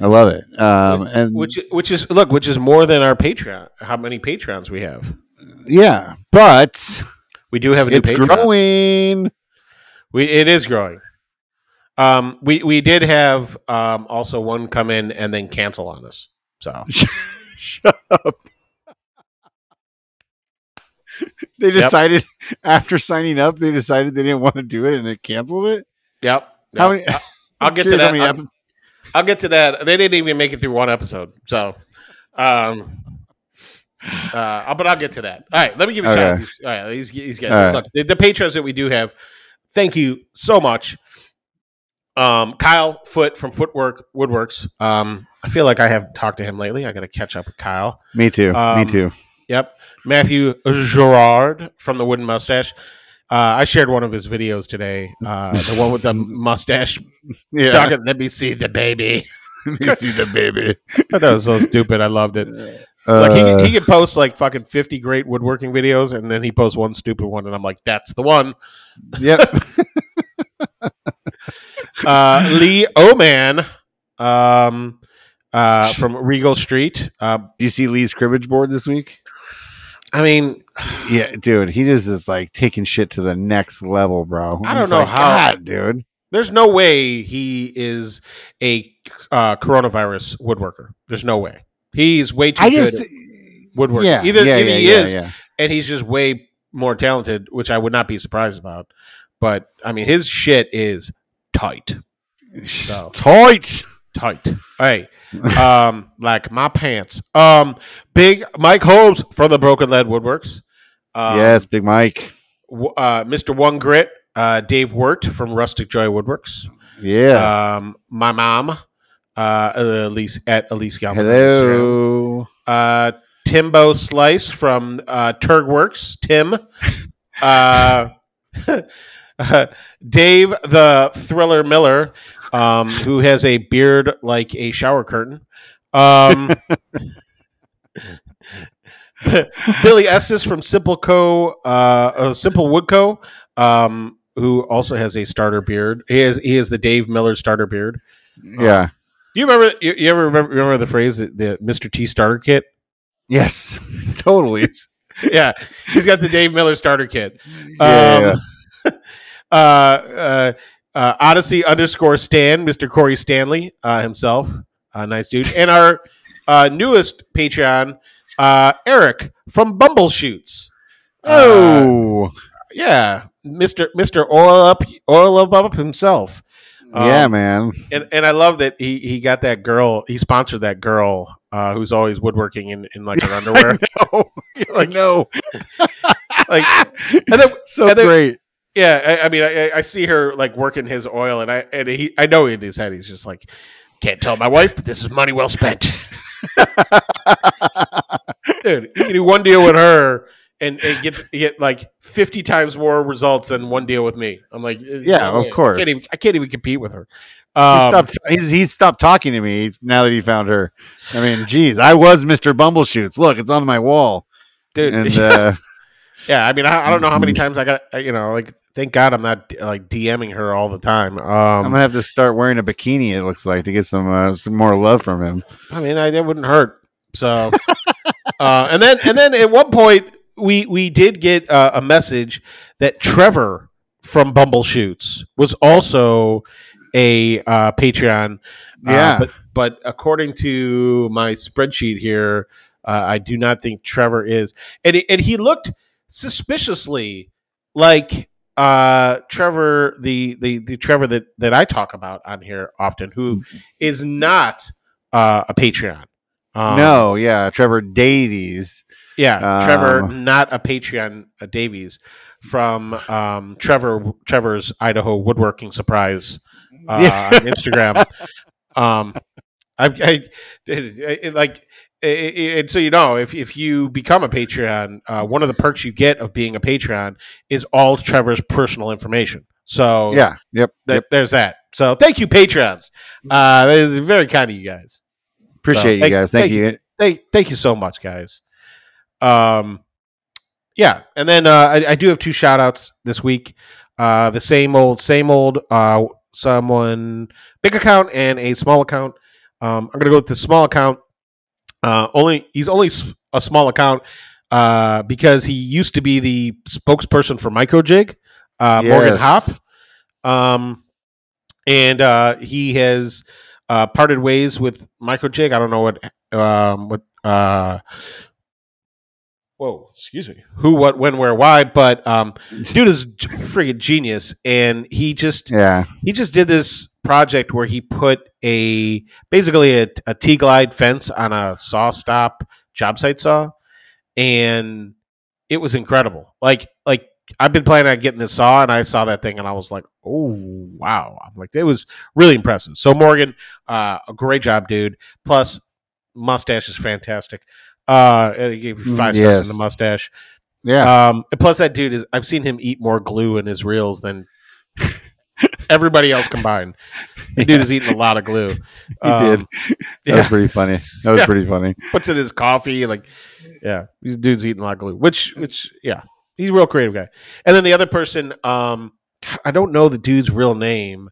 I love it. Um, and which which is look, which is more than our Patreon. How many Patreons we have? yeah, but We do have a new it's Patreon. growing. We it is growing. Um we we did have um also one come in and then cancel on us. So Shut up. they decided after signing up, they decided they didn't want to do it and they canceled it. yep. How many? I'll get to that. I'll- I'll get to that. They didn't even make it through one episode. So, um, uh, but I'll get to that. All right, let me give you Okay. shout. All right, these, these guys. Right. Look, the, the patrons that we do have, thank you so much. Um, Kyle Foot from Footwork Woodworks. Um, I feel like I haven't talked to him lately. I got to catch up with Kyle. Me too. Me Um, too. Yep, Matthew Gerard from the Wooden Mustache. Uh, I shared one of his videos today. Uh, the one with the mustache. Yeah. Talking, Let me see the baby. let me see the baby. that was so stupid. I loved it. Uh, Like he, could- he could post like fucking fifty great woodworking videos, and then he posts one stupid one, and I'm like, that's the one. yep. Uh, Lee Oman, um, uh, from Regal Street. Uh, Do you see Lee's cribbage board this week? I mean, Yeah, dude, he just is like taking shit to the next level, bro. I don't just know like, how- God, dude. there's no way he is a uh, coronavirus woodworker. There's no way. He's way too I good just, woodworking. yeah, either yeah, either yeah, he is, and he's just way more talented, which I would not be surprised about. But I mean, his shit is tight, So. tight. tight. Hey, um, like my pants. Um, big Mike Holmes from the Broken Lead Woodworks. Um, yes, Big Mike. uh, Mr. One Grit, uh, Dave Wirt from Rustic Joy Woodworks. Yeah. Um, my mom, uh, Elise at Elise Gelman. on Hello. Uh, Timbo Slice from uh, Turgworks. Tim. Uh, Dave the Thriller Miller, um, who has a beard like a shower curtain. Um, Billy Estes from Simple Co. Uh, uh, Simple Wood Co. Um, who also has a starter beard. He is he is the Dave Miller starter beard. Yeah. Do you remember? You, you ever remember, remember the phrase the, the Mr. T starter kit? Yes. totally. yeah, he's got the Dave Miller starter kit. Yeah. Um, uh, uh, uh, Odyssey underscore Stan, Mr. Corey Stanley uh, himself, uh, nice dude, and our uh, newest Patreon, uh, Eric from Bumble Shoots. oh. yeah, Mr. Mr. Oil Up, Oil Up, up himself. yeah, Um, man. and and I love that he he got that girl. He sponsored that girl uh, who's always woodworking in, in like her underwear. no. I know. like, and then so and then- great. Yeah, I, I mean, I, I see her like working his oil, and I and he I know in his head he's just like, can't tell my wife, but this is money well spent. Dude, you can do one deal with her and, and get get like fifty times more results than one deal with me. I'm like, Yeah, no of course. I can't even, I can't even compete with her. he Um, stopped. He's, he's stopped talking to me now that he found her. I mean, geez, I was Mister Bumbleshoots. Look, it's on my wall. dude. And uh, Yeah, I mean, I, I don't know how many times I got, you know, like, thank God I'm not like DMing her all the time. I'm Um, gonna have to start wearing a bikini. It looks like to get some uh, some more love from him. I mean, I, that wouldn't hurt. So, uh, and then, and then at one point, we we did get uh, a message that Trevor from Bumble Shoots was also a uh, Patreon. Uh, Yeah. but but according to my spreadsheet here, uh, I do not think Trevor is, and and he looked suspiciously like uh Trevor the the the Trevor that that I talk about on here often who is not uh a Patreon. Um, no, yeah, Trevor Davies. yeah, Trevor Um, not a Patreon uh, Davies from um Trevor Trevor's Idaho woodworking surprise uh, Yeah. on Instagram. um I've I, it, it- like and so you know if if you become a Patreon, uh, one of the perks you get of being a Patreon is all Trevor's personal information. So Yeah, yep, th- yep. there's that. So thank you, Patreons. Uh, very kind of you guys. Appreciate you thank- guys. Thank, thank you. Thank thank you so much, guys. Um, yeah, and then uh, I, I do have two shout outs this week. Uh, the same old, same old. Uh, someone big account and a small account. Um, I'm gonna go with the small account. Uh, only he's only a small account uh, because he used to be the spokesperson for Microjig, uh, Morgan Hop. Um, and uh, he has uh, parted ways with Microjig. I don't know what um, what uh, whoa, excuse me, who, what, when, where, why, but um, dude is friggin' genius, and he just Yeah, he just did this project where he put a basically a, a T glide fence on a SawStop job site saw, and it was incredible. Like like I've been planning on getting this saw, and I saw that thing, and I was like, oh wow! I'm like, it was really impressive. So Morgan, uh, a great job, dude. Plus, mustache is fantastic. Uh, he gave you five stars Yes. in the mustache. Yeah. Um, and plus that dude is I've seen him eat more glue in his reels than everybody else combined. The dude is eating a lot of glue. He did. That was pretty funny. That was Yeah. pretty funny. Puts in his coffee, like yeah, these dude's eating a lot of glue. Which which yeah, he's a real creative guy. And then the other person, um, I don't know the dude's real name,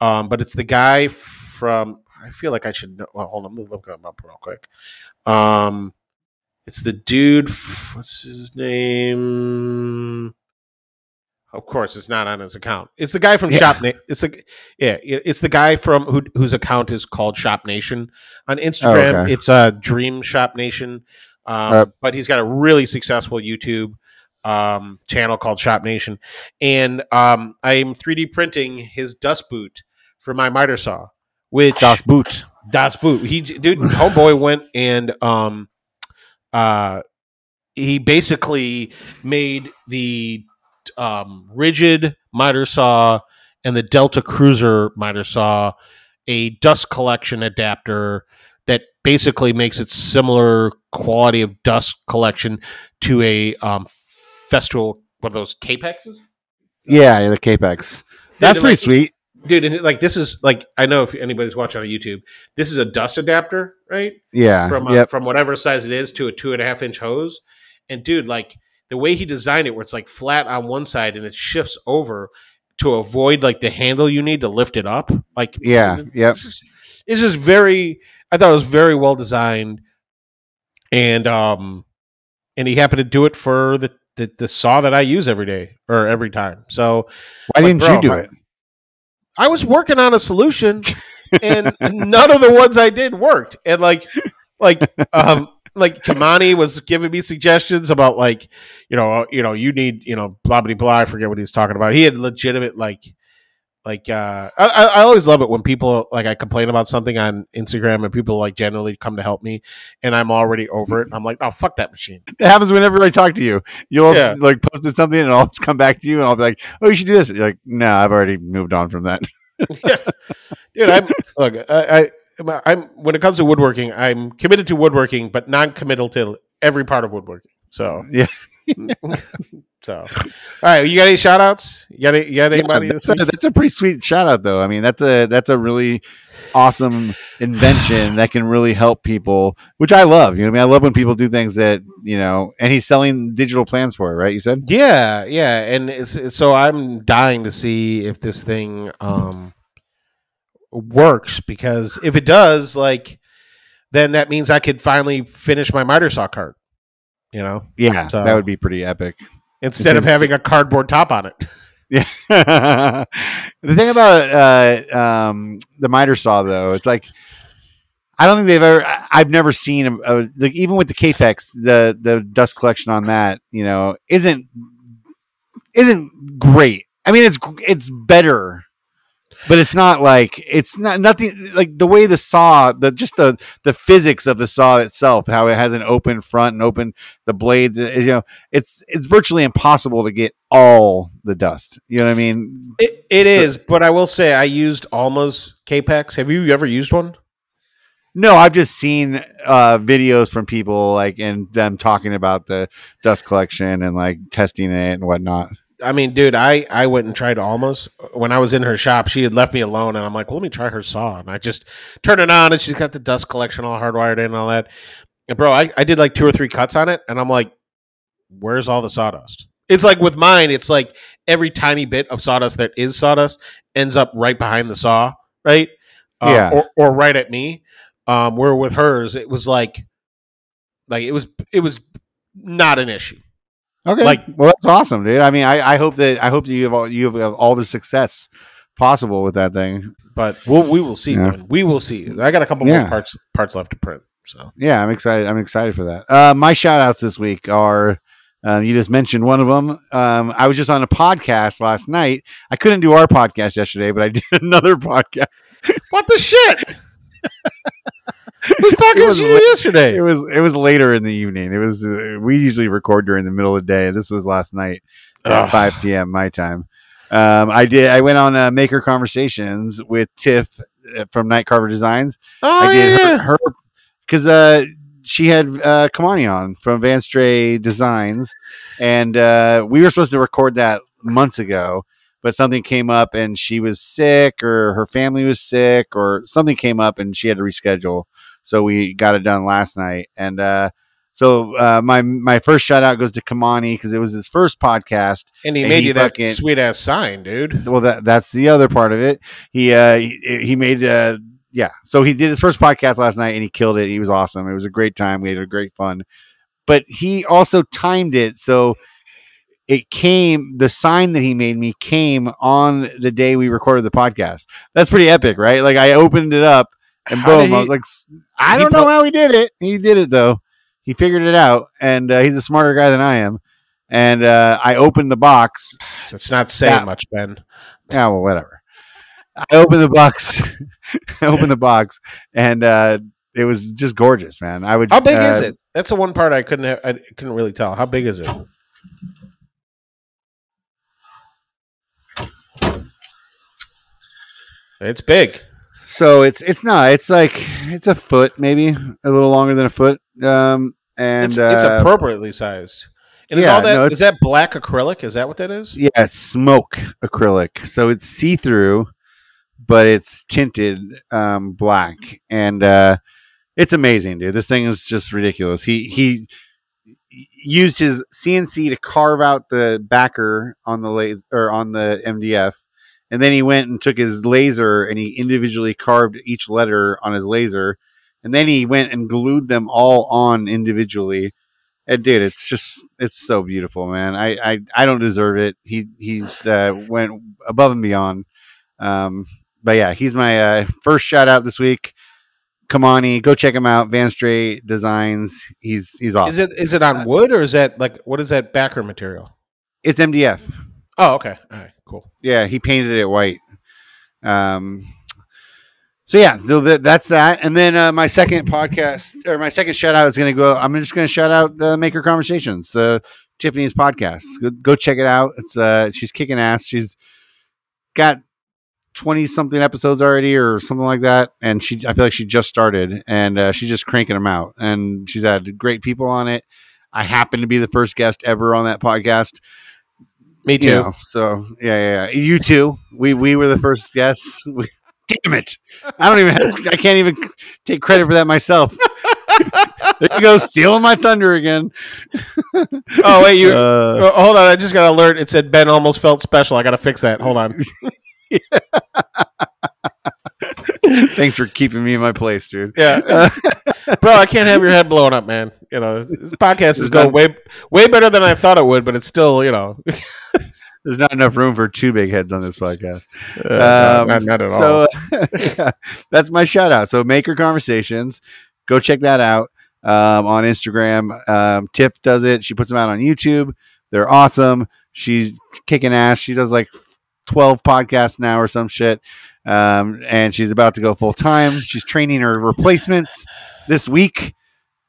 um, but it's the guy from. I feel like I should know. Well, hold on, let me look him up real quick. Um, it's the dude. What's his name? Of course, it's not on his account. It's the guy from Yeah. Shop. Na- it's a yeah. It's the guy from who, whose account is called Shop Nation on Instagram. Oh, okay. It's a uh, Dream Shop Nation, um, Uh, but he's got a really successful YouTube um, channel called Shop Nation, and um, I'm 3D printing his dust boot for my miter saw, which Das Boot. Das Boot. He dude, homeboy went and um, uh, he basically made the um Ridgid miter saw and the Delta Cruzer miter saw a dust collection adapter that basically makes it similar quality of dust collection to a um festool what are those Kapexes Yeah, the Kapex. That's pretty like- sweet. dude and like this is like i know if anybody's watching on youtube this is a dust adapter right Yeah. from uh, yep. from whatever size it is to a two and a half inch hose. And dude, like the way he designed it, where it's like flat on one side and it shifts over to avoid like the handle you need to lift it up. Like Yeah, it's just, it's just very. I thought it was very well designed, and um, and he happened to do it for the the, the saw that I use every day or every time. So Why like, didn't bro, you do I- it? I was working on a solution and none of the ones I did worked. And like like um like Kamani was giving me suggestions about like, you know, you know, you need, you know, blah blah blah. I forget what he's talking about. He had legitimate like like uh I, I always love it when people like I complain about something on Instagram and people like generally come to help me and I'm already over it. I'm like, oh fuck that machine. It happens whenever I talk to you. You'll Yeah. like posted something and I'll come back to you and I'll be like, "Oh, you should do this." You're like, "No, I've already moved on from that." dude i'm look I, I i'm when it comes to woodworking i'm committed to woodworking but non-committal to every part of woodworking so Yeah. so all right you got any shout outs you got, any, you got Yeah, anybody that's, this a, that's a pretty sweet shout out, though. I mean, that's a that's a really awesome invention that can really help people, which I love. You know, what I mean, I love when people do things that you know. And he's selling digital plans for it, right? You said, yeah yeah and it's, it's- so i'm dying to see if this thing um works because if it does like then that means i could finally finish my miter saw cart you know yeah, So- that would be pretty epic. instead of having a cardboard top on it Yeah. the thing about uh, um, the miter saw, though, it's like I don't think they've ever. I've never seen a, a, like even with the Kapex, the the dust collection on that, you know, isn't isn't great. I mean, it's it's better, but it's not like it's not nothing like the way the saw, the just the the physics of the saw itself, how it has an open front and open the blades. is, You know, it's it's virtually impossible to get all the dust. You know what I mean? It, it So- is, but I will say I used Alma's Kapex. Have you ever used one? No, I've just seen uh, videos from people like and them talking about the dust collection and like testing it and whatnot. I mean, dude, I I went and tried almost when I was in her shop. She had left me alone, and I'm like, well, let me try her saw. And I just turned it on, and she's got the dust collection all hardwired in and all that. And bro, I, I did like two or three cuts on it, and I'm like, where's all the sawdust? It's like with mine, it's like every tiny bit of sawdust that is sawdust ends up right behind the saw, right? Uh, Yeah. or, or right at me. Um, where with hers, it was like, like it was, it was not an issue. Okay, Like- well, that's awesome, dude. I mean, I, I hope that I hope that you have all you have all the success possible with that thing. but we'll, we will see. Yeah. We will see. I got a couple Yeah. more parts parts left to print. So Yeah, I'm excited. I'm excited for that. Uh, my shout outs this week are. Um, you just mentioned one of them. Um, I was just on a podcast last night. I couldn't do our podcast yesterday, but I did another podcast. what the shit? Whose It podcast you late- yesterday? It was it was later in the evening. It was uh, we usually record during the middle of the day. This was last night at Ugh. 5 p.m. my time. Um, I did. I went on uh, Maker Conversations with Tiff uh, from Night Carver Designs. oh I did yeah, her because uh, she had uh, Kamani on from Van Stray Designs, and uh, we were supposed to record that months ago, but something came up and she was sick, or her family was sick, or something came up and she had to reschedule. So we got it done last night, and uh, so uh, my my first shout out goes to Kamani because it was his first podcast. And he And made he you that sweet ass sign, dude. Well, that that's the other part of it. He uh, he, he made uh, yeah. So he did his first podcast last night and he killed it. He was awesome. It was a great time. We had a great fun. But he also timed it so it came the sign that he made me came on the day we recorded the podcast. That's pretty epic, right? Like I opened it up and boom, I was like, I he don't know put- how he did it. He did it though. He figured it out, and uh, he's a smarter guy than I am. And uh, I opened the box, It's not saying Yeah. much, Ben. yeah, well, whatever. I opened the box. I opened the box, and uh, it was just gorgeous, man. I would. How big uh, is it? That's the one part I couldn't ha- I couldn't really tell. How big is it? It's big. So it's it's not. It's like it's a foot, maybe a little longer than a foot. Um, and It's, it's uh, appropriately sized. And is yeah, all that no, is that black acrylic? Is that what that is? yeah, it's smoke acrylic. So it's see through, but it's tinted um, black, and uh, it's amazing, dude. This thing is just ridiculous. He he used his CNC to carve out the backer on the la- or on the MDF, and then he went and took his laser and he individually carved each letter on his laser, and then he went and glued them all on individually. And dude, it's just it's so beautiful, man. I I, I don't deserve it. He he's uh, went above and beyond. Um, but yeah, he's my uh, first shout out this week. Kamani, go check him out. Van Stray Designs. He's he's awesome. Is it is it on wood or is that like what is that backer material? It's MDF. Oh, okay. All right, cool. Yeah, he painted it white. Um, so yeah, so that, that's that. And then uh, my second podcast or my second shout out is going to go. I'm just going to shout out the Maker Conversations, uh, Tiffany's podcast. Go, go check it out. It's uh, she's kicking ass. She's got twenty something episodes already or something like that, and she I feel like she just started and uh, she's just cranking them out. And she's had great people on it. I happen to be the first guest ever on that podcast Me too. you know, so yeah, yeah, yeah. You too. We we were the first guests. We, damn it! I don't even. Have, I can't even take credit for that myself. there you go, stealing my thunder again. Oh wait, you Uh, oh, hold on. I just got an alert. It said Ben almost felt special. I got to fix that. Hold on. thanks for keeping me in my place, dude. Yeah, bro, I can't have your head blown up, man. You know, this podcast is going way way better than I thought it would, but it's still, you know, there's not enough room for two big heads on this podcast. uh, Um, not, not at all. So yeah, that's my shout out. So Maker Conversations, go check that out um, on Instagram. Um, Tiff does it. She puts them out on YouTube. They're awesome. She's kicking ass. She does like 12 podcasts now or some shit. Um, and she's about to go full time. She's training her replacements this week.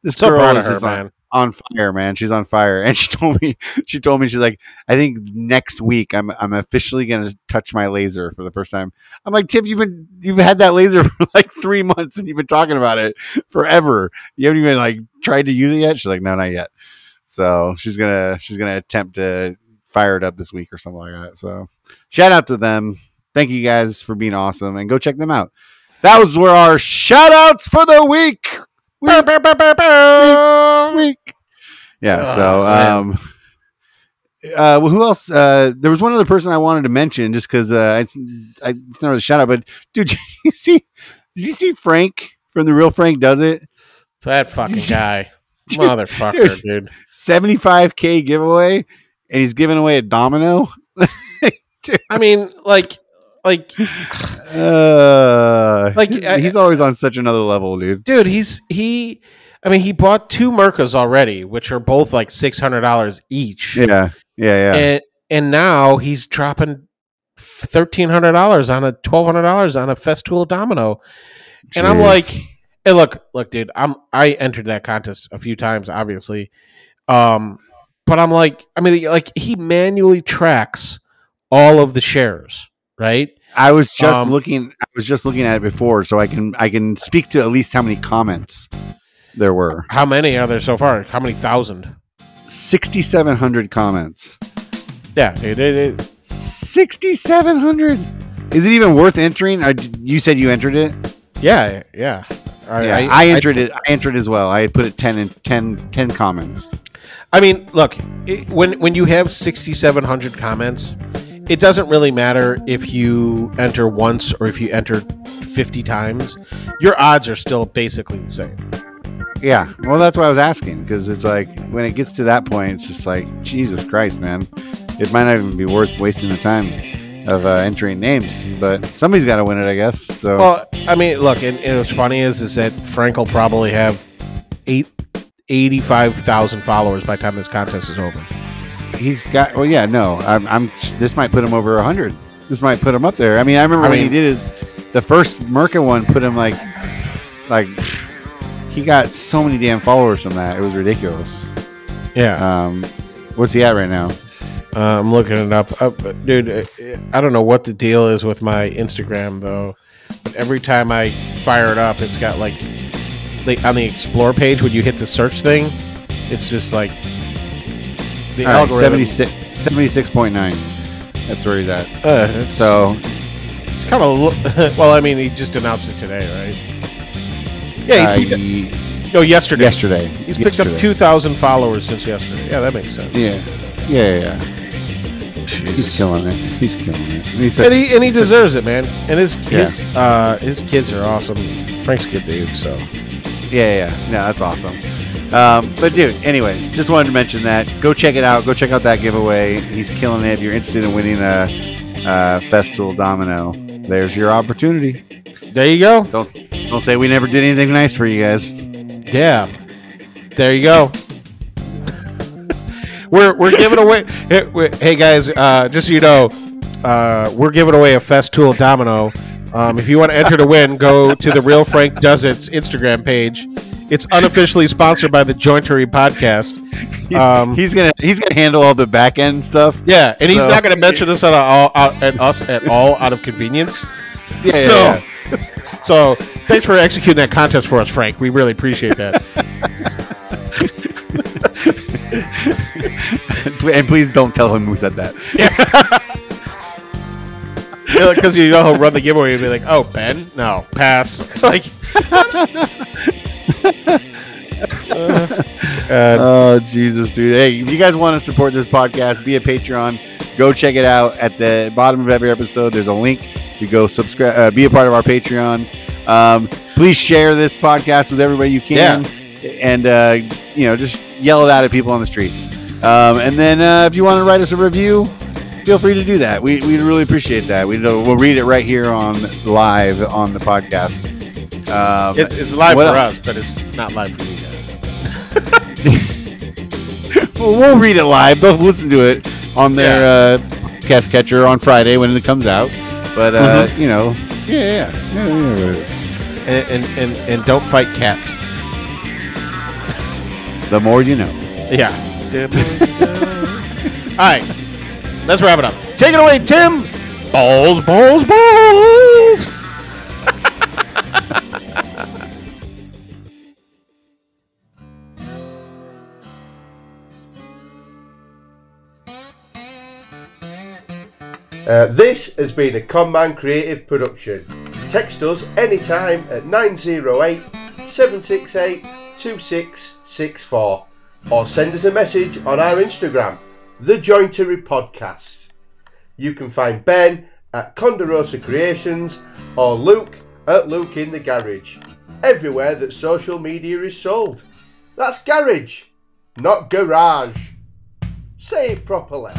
This so girl is her, just on- on fire, man. She's on fire. And she told me, she told me, she's like, I think next week I'm I'm officially gonna touch my laser for the first time. I'm like, Tiff, you've been you've had that laser for like three months and you've been talking about it forever. You haven't even like tried to use it yet. She's like, no, not yet. So she's gonna she's gonna attempt to fire it up this week or something like that. So shout out to them. Thank you guys for being awesome and go check them out. That was where our shout outs for the week. Week, week. Yeah, Oh, so man. um uh well, who else uh there was one other person I wanted to mention just because uh it's I it's not really a shout out, but dude, did you see did you see Frank from the real Frank does it? That fucking guy, Dude, motherfucker, dude. 75k giveaway and he's giving away a domino. I mean, like, like, Uh Like, he's, always on such another level, dude. dude, he's he. I mean, he bought two Mirkas already, which are both like six hundred dollars each. Yeah. Yeah, yeah. and and now he's dropping thirteen hundred dollars on a twelve hundred dollars on a Festool domino, and I'm like, hey, look, look, dude, I'm I entered that contest a few times, obviously, um, but I'm like, I mean, like he manually tracks all of the shares, right? I was just um, looking I was just looking at it before so I can I can speak to at least how many comments. there were How many are there so far? How many thousand? 6,700 comments. Yeah, it, it, it, 6,700. Is it even worth entering? I, you said you entered it. yeah, yeah. I, yeah, I, entered it. I entered as well. I had put it 10 and 10, 10 comments. I mean, look, it, when when you have sixty seven hundred comments, it doesn't really matter if you enter once or if you enter fifty times. Your odds are still basically the same. Yeah, well, that's why I was asking because it's like when it gets to that point, it's just like Jesus Christ, man. It might not even be worth wasting the time of uh, entering names, but somebody's got to win it, I guess. So Well, I mean, look, and, and what's funny is is that Frank will probably have eight. 85,000 followers by the time this contest is over. He's got. Well, yeah, no, I'm. I'm this might put him over hundred. This might put him up there. I mean, I remember I when he did his the first Mirka one, put him like, like he got so many damn followers from that. It was ridiculous. Yeah. Um, what's he at right now? Uh, I'm looking it up. Uh, dude, uh, I don't know what the deal is with my Instagram though. But every time I fire it up, it's got like, like on the explore page when you hit the search thing, it's just like the All right, algorithm. 76 76.9. That's where he's at. Uh, it's, So it's kind of well. I mean, he just announced it today, right? Yeah, uh, he's picked ye- up, no, yesterday. yesterday. He's picked up Yesterday. two thousand followers since yesterday. Yeah, that makes sense. Yeah, yeah, yeah. yeah. He's Jesus. killing it. He's killing it. And he's such- And he and he deserves it, man. And his his uh his kids are awesome. Frank's a good dude, so Yeah, yeah, no, that's awesome. Um, but dude, anyways, just wanted to mention that. Go check it out. Go check out that giveaway. He's killing it. If you're interested in winning a, a Festool Domino, there's your opportunity. there you go. Don't don't say we never did anything nice for you guys. Yeah. There you go. we're we're giving away. Hey, guys, uh, just so you know, uh, we're giving away a Festool Domino. Um, if you want to enter to win, go to the Real Frank Does It's Instagram page. It's unofficially sponsored by the Jointery Podcast. Um, he's gonna he's gonna handle all the back end stuff. yeah, and he's not going to mention this at all, out, at us at all out of convenience. Yeah, so, yeah, so thanks for executing that contest for us, Frank. We really appreciate that. and please don't tell him who said that. Because you know he'll run the giveaway and be like, "Oh, Ben, no, pass." like, uh, Oh Jesus, dude! Hey, if you guys want to support this podcast, be a Patreon. Go check it out at the bottom of every episode. There's a link to go subscribe, uh, be a part of our Patreon. Um, please share this podcast with everybody you can, and uh, you know, just yell it out at people on the streets. Um, and then uh, if you want to write us a review, feel free to do that. We we really appreciate that. We we'll read it right here on live on the podcast. Um, it, it's live for else? us, but it's not live for you guys. Well, we'll read it live. They'll listen to it on their uh, cast catcher on Friday when it comes out. But uh, you know, yeah, yeah, yeah, yeah. And and, and and don't fight cats. The more you know. Yeah. All right, let's wrap it up. Take it away, Tim. Balls, balls, balls. Uh, this has been a Conman Creative production. Text us anytime at 908 768 2664 or send us a message on our Instagram, The Jointery Podcast. You can find Ben at Conderosa Creations or Luke at Luke in the Garage. Everywhere that social media is sold. That's garage, not garage. Say it properly.